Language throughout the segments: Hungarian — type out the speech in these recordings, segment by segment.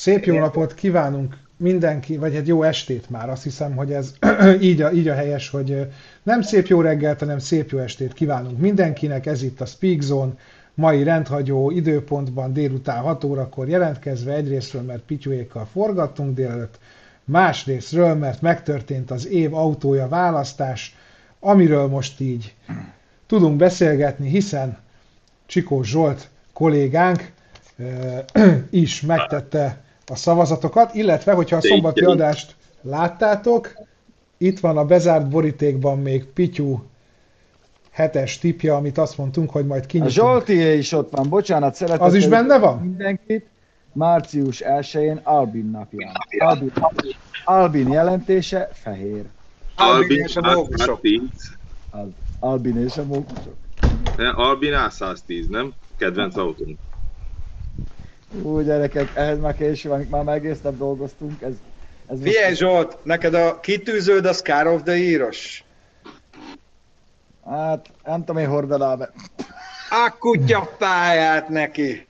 Szép jó napot kívánunk mindenki, vagy egy jó estét már, azt hiszem, hogy ez így, a, így a helyes, hogy nem szép jó reggelt, hanem szép jó estét kívánunk mindenkinek, ez itt a Speak Zone, mai rendhagyó időpontban délután 6 órakor jelentkezve, egyrésztről, mert pityuékkal forgattunk délelőtt, másrésztről, mert megtörtént az év autója választás, amiről most így tudunk beszélgetni, hiszen Csikó Zsolt kollégánk is megtette a szavazatokat, illetve, hogyha a szombati adást láttátok, itt van a bezárt borítékban még Pityú hetes tipja, amit azt mondtunk, hogy majd kinyitunk. A Zsoltié is ott van, bocsánat, szeretem. Az is benne van? Mindenkit. Március 1-én Albin napján. Albin, Albin jelentése fehér. Albin és a mókusok. Albin és a mókusok. Albin A110, nem? Kedvenc autón. Ú, gyerekek, ehhez már késő van, már meg egész nap dolgoztunk. Ez, ez Figyelj Zsolt, neked a kitűződ az Car of the Year-os? Hát, nem tudom én hordanám be. A kutya pályát neki!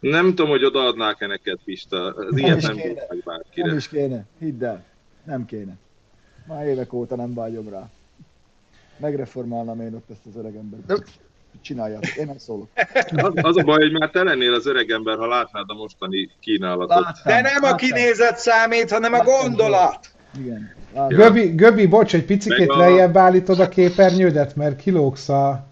Nem tudom, hogy odaadnák-e neked, Pista. Ez nem ilyet nem meg bárkire. Nem is kéne, hidd el. Nem kéne. Már évek óta nem vágyom rá. Megreformálnám én ott ezt az öreg embert csináljátok, én nem szólok. Az, az a baj, hogy már te lennél az öregember, ha látnád a mostani kínálatot. Láttam, De nem láttam. a kinézet számít, hanem láttam, a gondolat. Igen. Göbi, Göbi, bocs, egy picit a... lejjebb állítod a képernyődet, mert kilógsz a...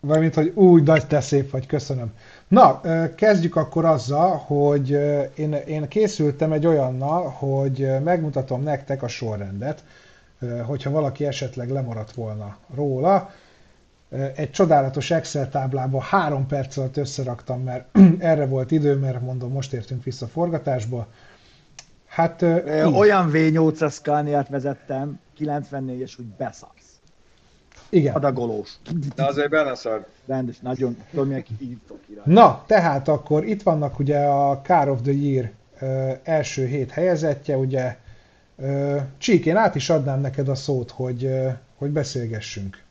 Vagy mint, hogy úgy nagy te szép vagy, köszönöm. Na, kezdjük akkor azzal, hogy én, én készültem egy olyannal, hogy megmutatom nektek a sorrendet, hogyha valaki esetleg lemaradt volna róla egy csodálatos Excel táblába három perc alatt összeraktam, mert erre volt idő, mert mondom, most értünk vissza a forgatásba. Hát, Olyan V8 Scania-t vezettem, 94-es, hogy beszarsz. Igen. Adagolós. De azért beleszar. Rendes, nagyon, tudom, milyen Na, tehát akkor itt vannak ugye a Car of the Year első hét helyezettje, ugye Csík, én át is adnám neked a szót, hogy, hogy beszélgessünk.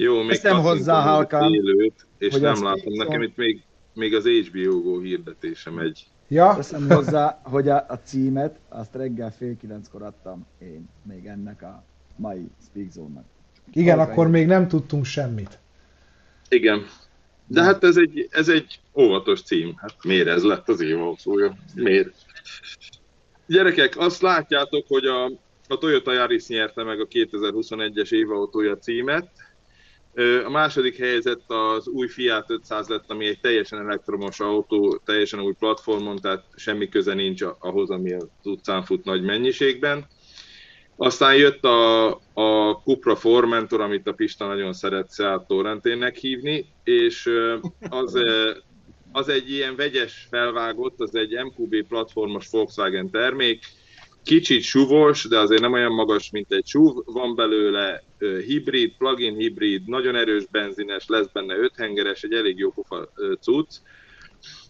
Jó, még nem hozzá halkán. Élőt, és nem látom. Nekem itt még, még az HBO Go hirdetése megy. Ja. Teszem hozzá, hogy a, a címet azt reggel fél kilenckor adtam én még ennek a mai Speak Zone-nak. Igen, Halka akkor én. még nem tudtunk semmit. Igen. De hát ez egy, ez egy óvatos cím. Hát miért ez lett az évautója? Miért? Gyerekek, azt látjátok, hogy a, a Toyota Yaris nyerte meg a 2021-es évautója címet, a második helyzet az új Fiat 500 lett, ami egy teljesen elektromos autó, teljesen új platformon, tehát semmi köze nincs ahhoz, ami az utcán fut nagy mennyiségben. Aztán jött a, a Cupra Formentor, amit a Pista nagyon szeret Seat Torrenténnek hívni, és az, az egy ilyen vegyes felvágott, az egy MQB platformos Volkswagen termék, kicsit suvos, de azért nem olyan magas, mint egy SUV. Van belőle hibrid, plug-in hibrid, nagyon erős benzines, lesz benne 5 hengeres, egy elég jó pofa cucc.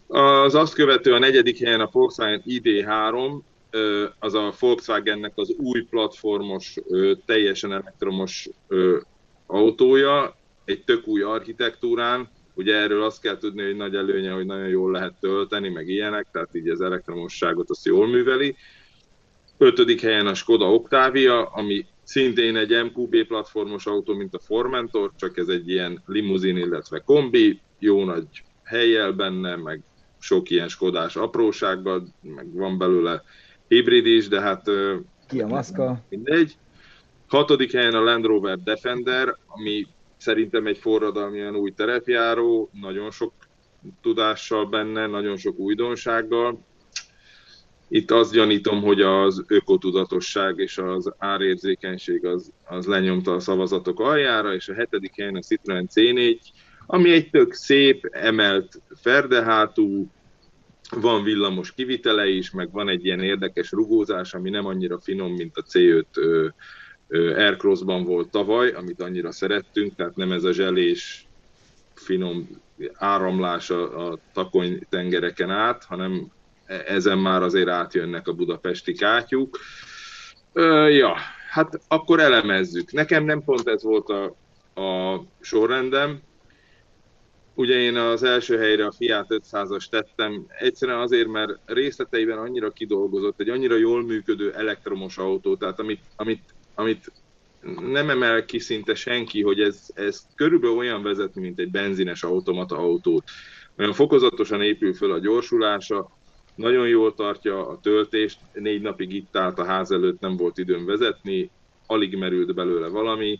Az azt követő a negyedik helyen a Volkswagen ID3, az a Volkswagennek az új platformos, teljesen elektromos autója, egy tök új architektúrán, ugye erről azt kell tudni, hogy nagy előnye, hogy nagyon jól lehet tölteni, meg ilyenek, tehát így az elektromosságot azt jól műveli. Ötödik helyen a Skoda Octavia, ami szintén egy MQB platformos autó, mint a Formentor, csak ez egy ilyen limuzin, illetve kombi, jó nagy helyjel benne, meg sok ilyen skodás aprósággal, meg van belőle hibrid is, de hát... Ki a maszka? Mindegy. Hatodik helyen a Land Rover Defender, ami szerintem egy forradalmian új terepjáró, nagyon sok tudással benne, nagyon sok újdonsággal, itt azt gyanítom, hogy az ökotudatosság és az árérzékenység az, az lenyomta a szavazatok aljára, és a hetedik helyen a Citroen C4, ami egy tök szép, emelt ferdehátú, van villamos kivitele is, meg van egy ilyen érdekes rugózás, ami nem annyira finom, mint a C5 Aircrossban volt tavaly, amit annyira szerettünk, tehát nem ez a zselés, finom áramlás a, a takony tengereken át, hanem ezen már azért átjönnek a budapesti kátyuk. Ja, hát akkor elemezzük. Nekem nem pont ez volt a, a sorrendem. ugye én az első helyre a Fiat 500-as tettem, egyszerűen azért, mert részleteiben annyira kidolgozott, egy annyira jól működő elektromos autó, tehát amit, amit, amit nem emel ki szinte senki, hogy ez, ez körülbelül olyan vezetni, mint egy benzines automata autót. Olyan fokozatosan épül föl a gyorsulása, nagyon jól tartja a töltést, négy napig itt állt a ház előtt, nem volt időm vezetni, alig merült belőle valami,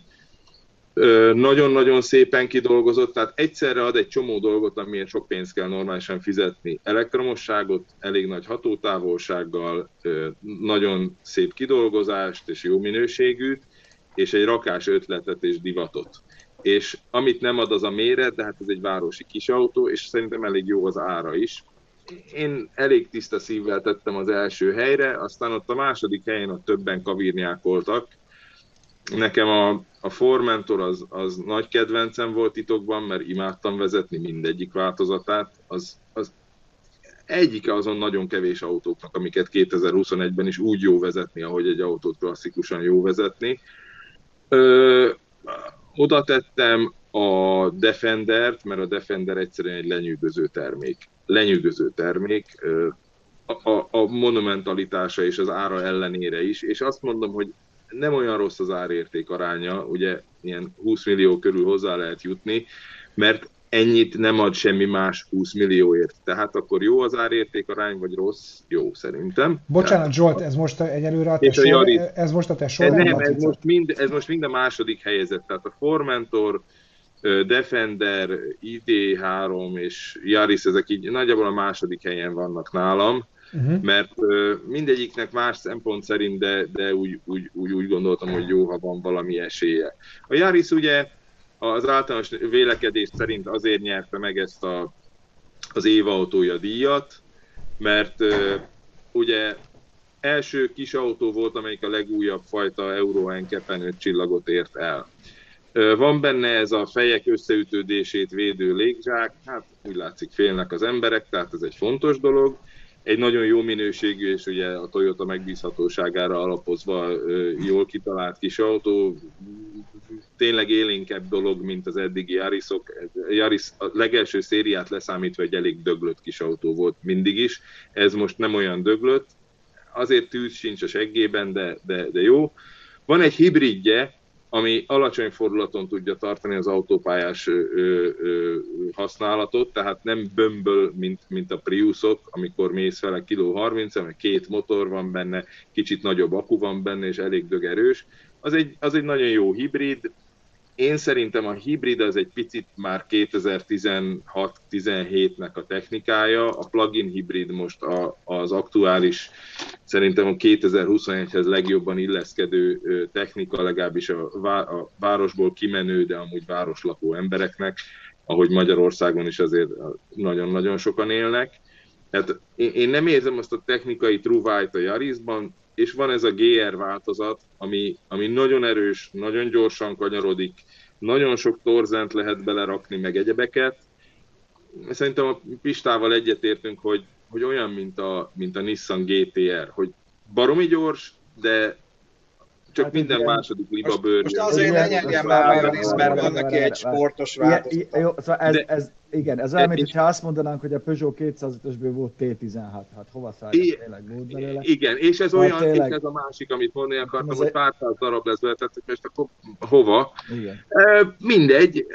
nagyon-nagyon szépen kidolgozott, tehát egyszerre ad egy csomó dolgot, amiért sok pénzt kell normálisan fizetni. Elektromosságot, elég nagy hatótávolsággal, nagyon szép kidolgozást és jó minőségűt, és egy rakás ötletet és divatot. És amit nem ad, az a méret, de hát ez egy városi kis autó, és szerintem elég jó az ára is. Én elég tiszta szívvel tettem az első helyre, aztán ott a második helyen ott többen kavírnyákoltak, Nekem a, a Formentor az, az nagy kedvencem volt titokban, mert imádtam vezetni mindegyik változatát. Az, az egyike azon nagyon kevés autóknak, amiket 2021-ben is úgy jó vezetni, ahogy egy autót klasszikusan jó vezetni. Ö, oda tettem a Defendert, mert a Defender egyszerűen egy lenyűgöző termék. Lenyűgöző termék, a, a, a monumentalitása és az ára ellenére is, és azt mondom, hogy nem olyan rossz az árérték aránya, ugye ilyen 20 millió körül hozzá lehet jutni, mert ennyit nem ad semmi más 20 millióért. Tehát akkor jó az árérték arány, vagy rossz? Jó, szerintem. Bocsánat, Zsolt, ez most egyelőre a te sor, Jaris, ez most a te sor, ez, nem, ez, most mind, ez most mind a második helyezett, tehát a Formentor, Defender, ID3 és Yaris, ezek így nagyjából a második helyen vannak nálam uh-huh. mert mindegyiknek más szempont szerint, de, de úgy, úgy, úgy, úgy gondoltam, hogy jó, ha van valami esélye. A Yaris ugye az általános vélekedés szerint azért nyerte meg ezt a, az évautója díjat, mert ugye első kis autó volt, amelyik a legújabb fajta Euro NCAP csillagot ért el. Van benne ez a fejek összeütődését védő légzsák, hát úgy látszik félnek az emberek, tehát ez egy fontos dolog. Egy nagyon jó minőségű, és ugye a Toyota megbízhatóságára alapozva jól kitalált kis autó, tényleg élénkebb dolog, mint az eddigi Yarisok. Yaris a legelső szériát leszámítva egy elég döglött kis autó volt mindig is, ez most nem olyan döglött, azért tűz sincs a seggében, de, de, de jó. Van egy hibridje, ami alacsony fordulaton tudja tartani az autópályás ö, ö, használatot, tehát nem bömböl, mint, mint a Priusok, amikor mész fel a kiló 30 mert két motor van benne, kicsit nagyobb akku van benne, és elég dögerős. Az egy, az egy nagyon jó hibrid, én szerintem a hibrid az egy picit már 2016-17-nek a technikája, a plug-in hibrid most a, az aktuális, szerintem a 2021-hez legjobban illeszkedő technika, legalábbis a, a városból kimenő, de amúgy városlakó embereknek, ahogy Magyarországon is azért nagyon-nagyon sokan élnek. Hát én nem érzem azt a technikai truvájt a Yarisban, és van ez a GR változat, ami, ami nagyon erős, nagyon gyorsan kanyarodik, nagyon sok torzent lehet belerakni, meg egyebeket. Szerintem a Pistával egyetértünk, hogy, hogy olyan, mint a, mint a Nissan GTR, hogy baromi gyors, de csak hát minden igen. második liba bőr. Most azért ne nyerjen már a rész, mert van neki egy sportos változat. Jó, szóval ez, ez, igen, ez olyan, mint ha azt mondanánk, hogy a Peugeot 205-ösből volt T16, hát hova szállja, tényleg volt belőle. Igen, és ez olyan, tényleg... és ez a másik, amit mondani akartam, hogy pár száz darab lesz belőle, tehát most akkor hova? Igen. Mindegy,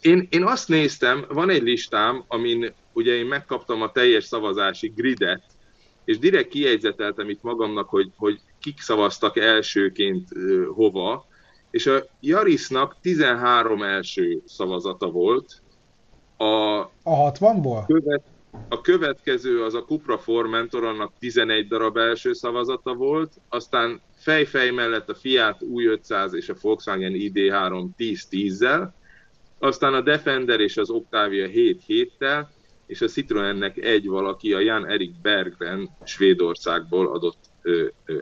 én, én azt néztem, van egy listám, amin ugye én megkaptam a teljes szavazási gridet, és direkt kijegyzeteltem itt magamnak, hogy, hogy kik szavaztak elsőként hova, és a Jarisnak 13 első szavazata volt. A, a 60-ból? Követ, a következő az a Cupra Formentor, annak 11 darab első szavazata volt, aztán fejfej mellett a Fiat U500 és a Volkswagen ID3 10-10-zel, aztán a Defender és az Octavia 7-7-tel, és a Citroennek egy valaki, a Jan Erik Berggren Svédországból adott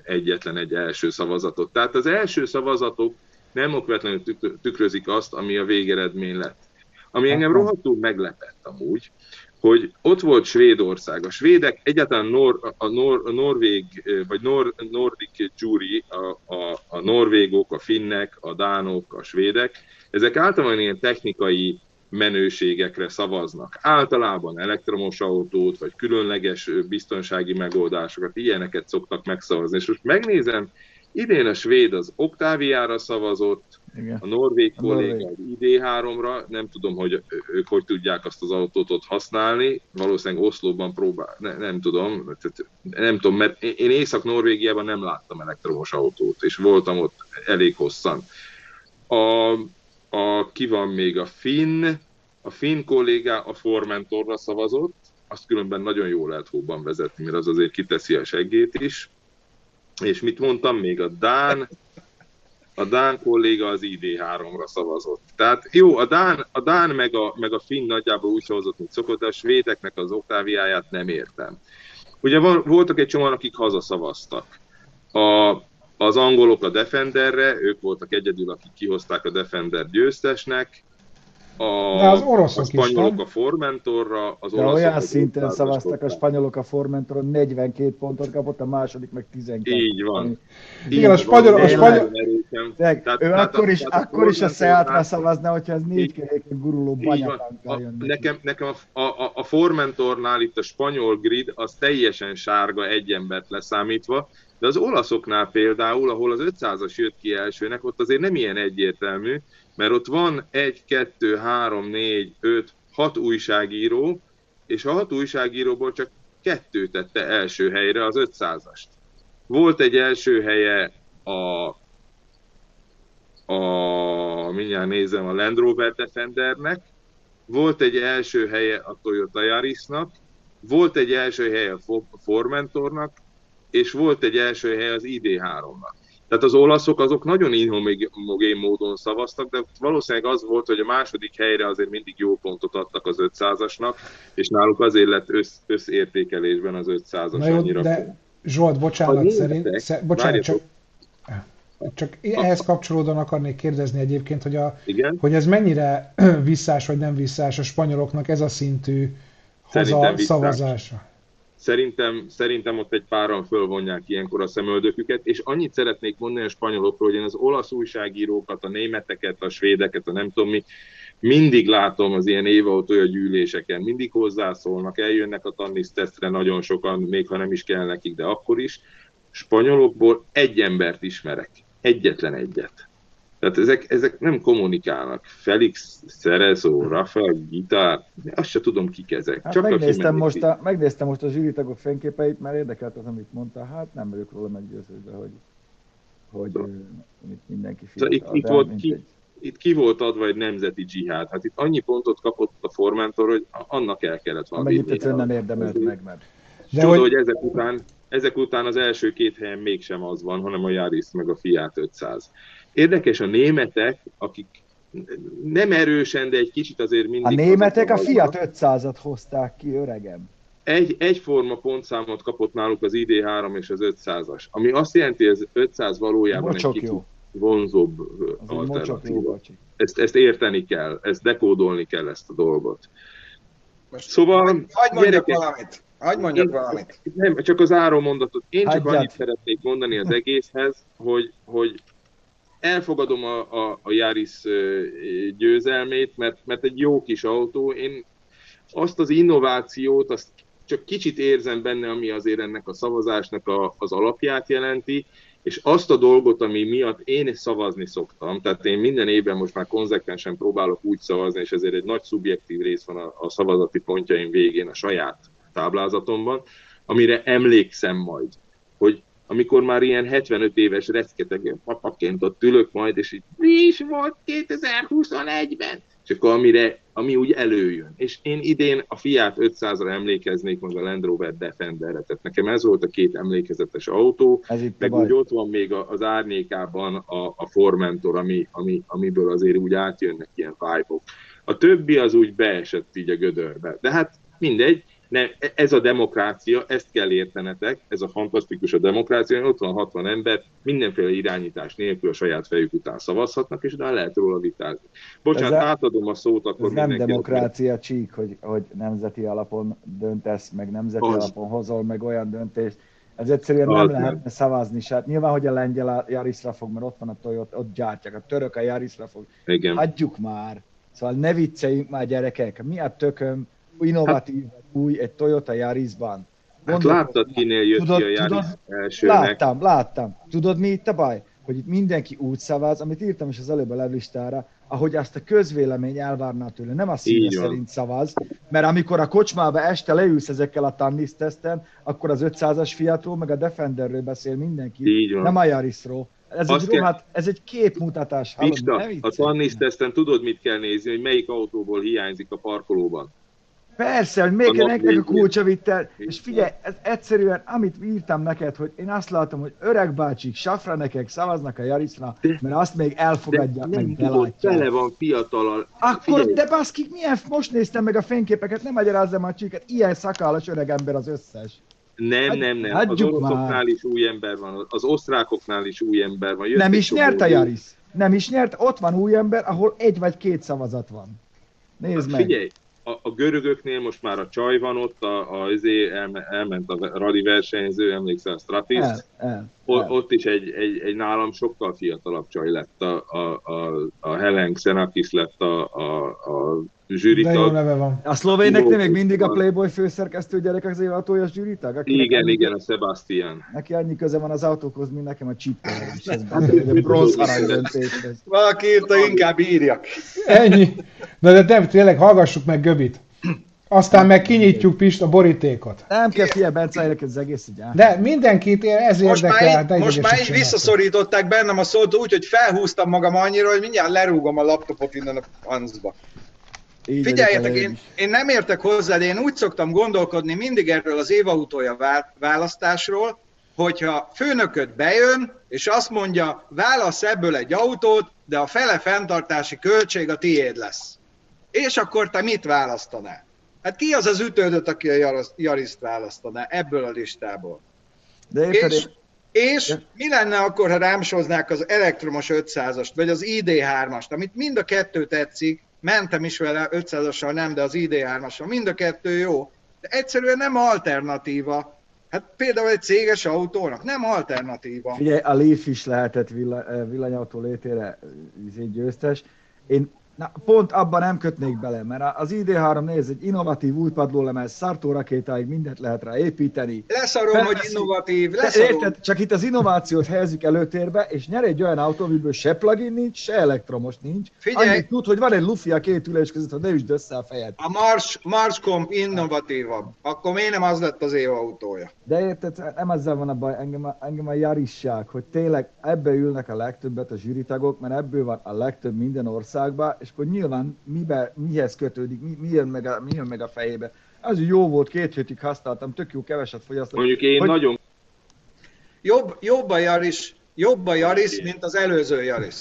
egyetlen egy első szavazatot. Tehát az első szavazatok nem okvetlenül tükrözik azt, ami a végeredmény lett. Ami engem rohadtul meglepett amúgy, hogy ott volt Svédország. A svédek, egyáltalán nor, a, nor, a norvég, vagy nor, nordik jury, a, a, a norvégok, a finnek, a dánok, a svédek, ezek általában ilyen technikai menőségekre szavaznak. Általában elektromos autót, vagy különleges biztonsági megoldásokat, ilyeneket szoktak megszavazni. És most megnézem, idén a svéd az Octaviára szavazott, Igen. a norvég kolléga az ID3-ra, nem tudom, hogy ők hogy tudják azt az autót ott használni, valószínűleg Oszlóban próbál, ne, nem tudom, tehát nem tudom, mert én- én Észak-Norvégiában nem láttam elektromos autót, és voltam ott elég hosszan. A, a, ki van még a Finn, a Finn kollégá a Formentorra szavazott, azt különben nagyon jól lehet hóban vezetni, mert az azért kiteszi a seggét is. És mit mondtam még? A Dán, a Dán kolléga az ID3-ra szavazott. Tehát jó, a Dán, a Dán meg, a, meg a Finn nagyjából úgy szavazott, mint szokott, a svédeknek az oktáviáját nem értem. Ugye voltak egy csomóan, akik hazaszavaztak. A, az angolok a Defenderre, ők voltak egyedül, akik kihozták a Defender győztesnek. A, De az oroszok a is, spanyolok nem? a Formentorra, az De olyan szinten 500-as szavaztak a spanyolok a Formentoron, 42 pontot kapott, a második meg 12. Így van. Ami- Igen, a spanyol- Így a spanyol- Tehát- ő tehát akkor is, tehát akkor is a Seatra szavazna, hogyha ez négy Így- keréken guruló Így neki. nekem, nekem a, a, a Formentornál itt a spanyol grid az teljesen sárga egy embert leszámítva, de az olaszoknál például, ahol az 500-as jött ki elsőnek, ott azért nem ilyen egyértelmű, mert ott van 1, 2, 3, 4, 5, 6 újságíró, és a hat újságíróból csak kettő tette első helyre az 500-ast. Volt egy első helye a a, mindjárt nézem, a Land Rover Defendernek, volt egy első helye a Toyota Yarisnak, volt egy első helye a Fo- Formentornak, és volt egy első helye az ID3-nak. Tehát az olaszok azok nagyon inhomogén módon szavaztak, de valószínűleg az volt, hogy a második helyre azért mindig jó pontot adtak az 500-asnak, és náluk azért lett össz, összértékelésben az 500-as Na jó, annyira. de Zsolt, A bocsánat, németek- szerint, sze, bocsánat, csak, csak ehhez kapcsolódóan akarnék kérdezni egyébként, hogy, a, Igen? hogy ez mennyire visszás vagy nem visszás a spanyoloknak ez a szintű haza visszás. szavazása. Szerintem, szerintem ott egy páran fölvonják ilyenkor a szemöldöküket, és annyit szeretnék mondani a spanyolokról, hogy én az olasz újságírókat, a németeket, a svédeket, a nem tudom mi, mindig látom az ilyen évautója gyűléseken, mindig hozzászólnak, eljönnek a tannisztesztre nagyon sokan, még ha nem is kell nekik, de akkor is. Spanyolokból egy embert ismerek, egyetlen egyet. Tehát ezek, ezek nem kommunikálnak. Felix, Cerezo, Rafael, Gitár, azt se tudom kik ezek. Hát Csak megnéztem, most így. a, megnéztem most a zsűritagok fényképeit, mert érdekelt az, amit mondta. Hát nem vagyok róla meggyőződve, hogy, hogy ö, itt mindenki Szóval itt- fiatal, itt de volt ki- itt ki volt adva egy nemzeti dzsihád. Hát itt annyi pontot kapott a Formentor, hogy annak el kellett volna Amennyit vinni. egyszerűen nem érdemelt meg, mert De Csoda, hogy- hogy, ezek után, ezek után az első két helyen mégsem az van, hanem a Yaris meg a Fiat 500. Érdekes a németek, akik nem erősen, de egy kicsit azért a mindig... németek a. Fiat 500-at hozták ki, öregem. egy, egyforma pontszámot kapott náluk az ID3 és az 500-as, ami azt jelenti, hogy az 500 valójában Mocsok egy kicsit jó. vonzóbb Az alternatíva. Ezt, ezt érteni kell, ezt dekódolni kell ezt a dolgot. Szóval, Hagy mondjak gyerekek, valamit. Hagy mondjak Én- valamit. Nem, csak az áró mondatot. Én csak Hagyjad. annyit szeretnék mondani az egészhez, hogy, hogy elfogadom a, a, a Yaris győzelmét, mert, mert egy jó kis autó. Én azt az innovációt, azt csak kicsit érzem benne, ami azért ennek a szavazásnak a, az alapját jelenti, és azt a dolgot, ami miatt én szavazni szoktam, tehát én minden évben most már konzekvensen próbálok úgy szavazni, és ezért egy nagy szubjektív rész van a, a szavazati pontjaim végén a saját táblázatomban, amire emlékszem majd, hogy amikor már ilyen 75 éves recketegő papaként ott ülök majd, és így mi is volt 2021-ben? És akkor amire, ami úgy előjön. És én idén a Fiat 500-ra emlékeznék, meg a Land Rover Defenderre. Tehát nekem ez volt a két emlékezetes autó, Ez itt meg úgy ott van még az árnyékában a, a Formentor, ami, ami, amiből azért úgy átjönnek ilyen vibe-ok. A többi az úgy beesett így a gödörbe. De hát mindegy, ne, ez a demokrácia, ezt kell értenetek, ez a fantasztikus a demokrácia, hogy ott van 60 ember, mindenféle irányítás nélkül a saját fejük után szavazhatnak, és utána lehet róla vitázni. Bocsánat, Ez a- átadom a szót akkor Ez nem demokrácia csík, hogy, hogy nemzeti alapon döntesz, meg nemzeti Az. alapon hozol meg olyan döntést. Ez egyszerűen Az nem nem. lehetne szavazni se. Hát nyilván, hogy a lengyel a Yarisra fog, mert ott van a Toyota, ott gyártják. A török a Yarisra fog. Igen. Hagyjuk már. Szóval ne vicceljünk már gyerekek, mi a tököm innovatív, új egy Toyota Yarisban. Hát láttad, kinél jött Tudod- ki a Yaris tudod- elsőnek. Láttam, láttam. Tudod, mi itt a baj? Hogy itt mindenki úgy szavaz, amit írtam is az előbb a levlistára, ahogy azt a közvélemény elvárná tőle. Nem a van. szerint szavaz, mert amikor a kocsmába este leülsz ezekkel a Tannis teszten, akkor az 500-as Fiatról, meg a Defenderről beszél mindenki, Így van. nem a Yarisról. Ez Azt egy, kell- rohadt, ez egy képmutatás. Pista, a viccelj. Tannis teszten tudod, mit kell nézni, hogy melyik autóból hiányzik a parkolóban. Persze, hogy még nektek a kulcsa vittel, és figyelj, ez egyszerűen, amit írtam neked, hogy én azt látom, hogy öreg bácsik, safranekek szavaznak a Jarisra, mert azt még De elfogadják, nem meg tudod, tele van fiatalal. Akkor, Figyelj, de baszkik, milyen, most néztem meg a fényképeket, nem magyarázzam a csíket, ilyen szakállas öreg ember az összes. Nem, nem, nem. Az Hagyjuk oroszoknál már. is új ember van, az osztrákoknál is új ember van. Jött Nem is nyert a új- Jaris. Nem is nyert, ott van új ember, ahol egy vagy két szavazat van. Nézd meg. Figyelj, a, a görögöknél most már a csaj van ott, a, a, izé elme, elment a rally versenyző, emlékszel a Stratis? El, el, O, el. ott is egy, egy, egy nálam sokkal fiatalabb csaj lett, a, a, a, a Helen Xenakis lett a, a, a De jó zsűritag. neve van. A szlovéneknél még mindig a. Playboy főszerkesztő gyerek az évatója zsűritag? Igen, annyi- igen, a Sebastian. Neki annyi köze van az autókhoz, mint nekem a is. Ez bronz arany döntéshez. Valaki írta, inkább írjak. Ennyi. Na de nem, tényleg hallgassuk meg Göbit. Aztán meg kinyitjuk Pist a borítékot. Nem kell fia Bence az egész így. De mindenkit ez Most már, érdekel. így, de most már így visszaszorították bennem a szót úgy, hogy felhúztam magam annyira, hogy mindjárt lerúgom a laptopot innen a pancba. Így Figyeljetek, én, is. én nem értek hozzá, de én úgy szoktam gondolkodni mindig erről az évautója vá- választásról, hogyha főnököd bejön, és azt mondja, válasz ebből egy autót, de a fele fenntartási költség a tiéd lesz. És akkor te mit választanál? Hát ki az az ütődött, aki a Yariszt választaná ebből a listából? De És, én- és mi lenne akkor, ha rám soznák az elektromos 500-ast, vagy az ID3-ast, amit mind a kettő tetszik, mentem is vele 500-assal nem, de az ID3-assal, mind a kettő jó, de egyszerűen nem alternatíva. Hát például egy céges autónak nem alternatíva. Figyelj, a Leaf is lehetett villa, eh, villanyautó létére izé, győztes. Én na, pont abban nem kötnék bele, mert az ID3 néz egy innovatív új padlólemez, szartó rakétáig mindent lehet rá építeni. Leszarom, hogy Felveszi- innovatív, De leszarom. érted, csak itt az innovációt helyezzük előtérbe, és nyer egy olyan autó, amiből se plugin nincs, se elektromos nincs. Figyelj! Annyit tud, hogy van egy lufi a két ülés között, hogy ne üsd össze a fejed. A Mars, Mars Comp innovatívabb. Akkor miért nem az lett az év autója? De érted, nem ezzel van a baj, engem a, engem a jarisság, hogy tényleg ebbe ülnek a legtöbbet a zsűritagok, mert ebből van a legtöbb minden országban, és akkor nyilván mibe, mihez kötődik, mi, mi, jön meg a, mi jön meg a fejébe. Az jó volt, két hétig használtam, tök jó, keveset fogyasztottam. Mondjuk én Hogy- nagyon Jobb, jobb a Yaris, jobb a Yaris, mint az előző Yaris.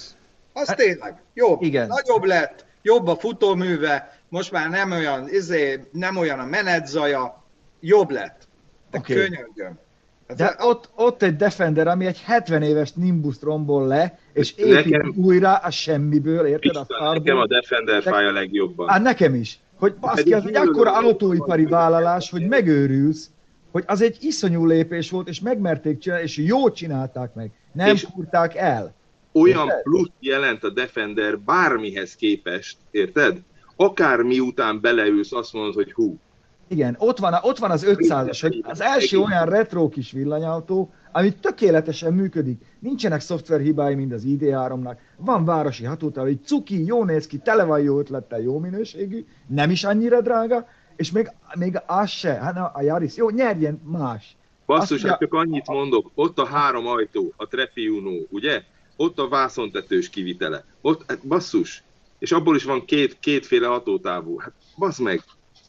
Az tényleg, jobb. igen. Nagyobb lett, jobb a futóműve, most már nem olyan, izé, nem olyan a menetzaja, jobb lett. De Oké. okay. könyörgöm. Hát De ott, ott egy Defender, ami egy 70 éves Nimbus rombol le, és Nekem- épít újra a semmiből, érted? A Isten, nekem a. Defender fáj a legjobban. Á, nekem is. Hogy baszki, az egy akkora autóipari vállalás, hogy megőrülsz, hogy az egy iszonyú lépés volt, és megmerték csinálni, és jó csinálták meg. Nem És- furták el. Olyan Érted? plusz jelent a Defender bármihez képest, érted? Akár miután beleülsz, azt mondod, hogy hú, Igen, ott van, a- ott van az 500-as, hogy az első olyan retro kis villanyautó, ami tökéletesen működik. Nincsenek szoftverhibái, mint az ID3-nak. Van városi hatótáv, egy cuki, jó néz ki, tele van jó ötlettel, jó minőségű, nem is annyira drága, és még, még az se, hát a- Yaris, jó, nyerjen más. Basszus, Azt hát csak annyit mondok, ott a három ajtó, a Trefi Uno, ugye? Ott a vászontetős kivitele. Ott, hát basszus. És abból is van két, kétféle hatótávú. Hát bassz meg.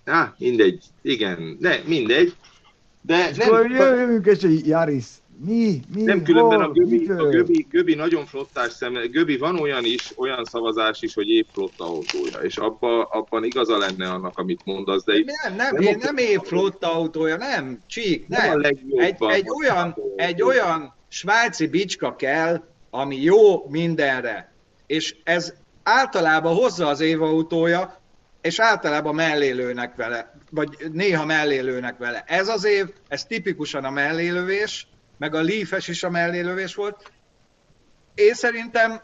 Á, mindegy. Igen, de mindegy. De És akkor nem, jövünk, és egy Yaris. Mi? Mi? nem különben a? Göbi, a? Göbi, Göbi nagyon flottás szeme. Göbi van olyan is, olyan szavazás is, hogy épp flotta autója. És abba, abban igaza lenne annak, amit mondasz, de Nem, nem, Nem én nem év flotta autója, nem, csík, nem nem. Egy, egy, olyan, egy olyan svájci bicska kell, ami jó mindenre. És ez általában hozza az évautója, és általában mellélőnek vele, vagy néha mellélőnek vele. Ez az év, ez tipikusan a mellélövés, meg a Leafes is a mellélövés volt. Én szerintem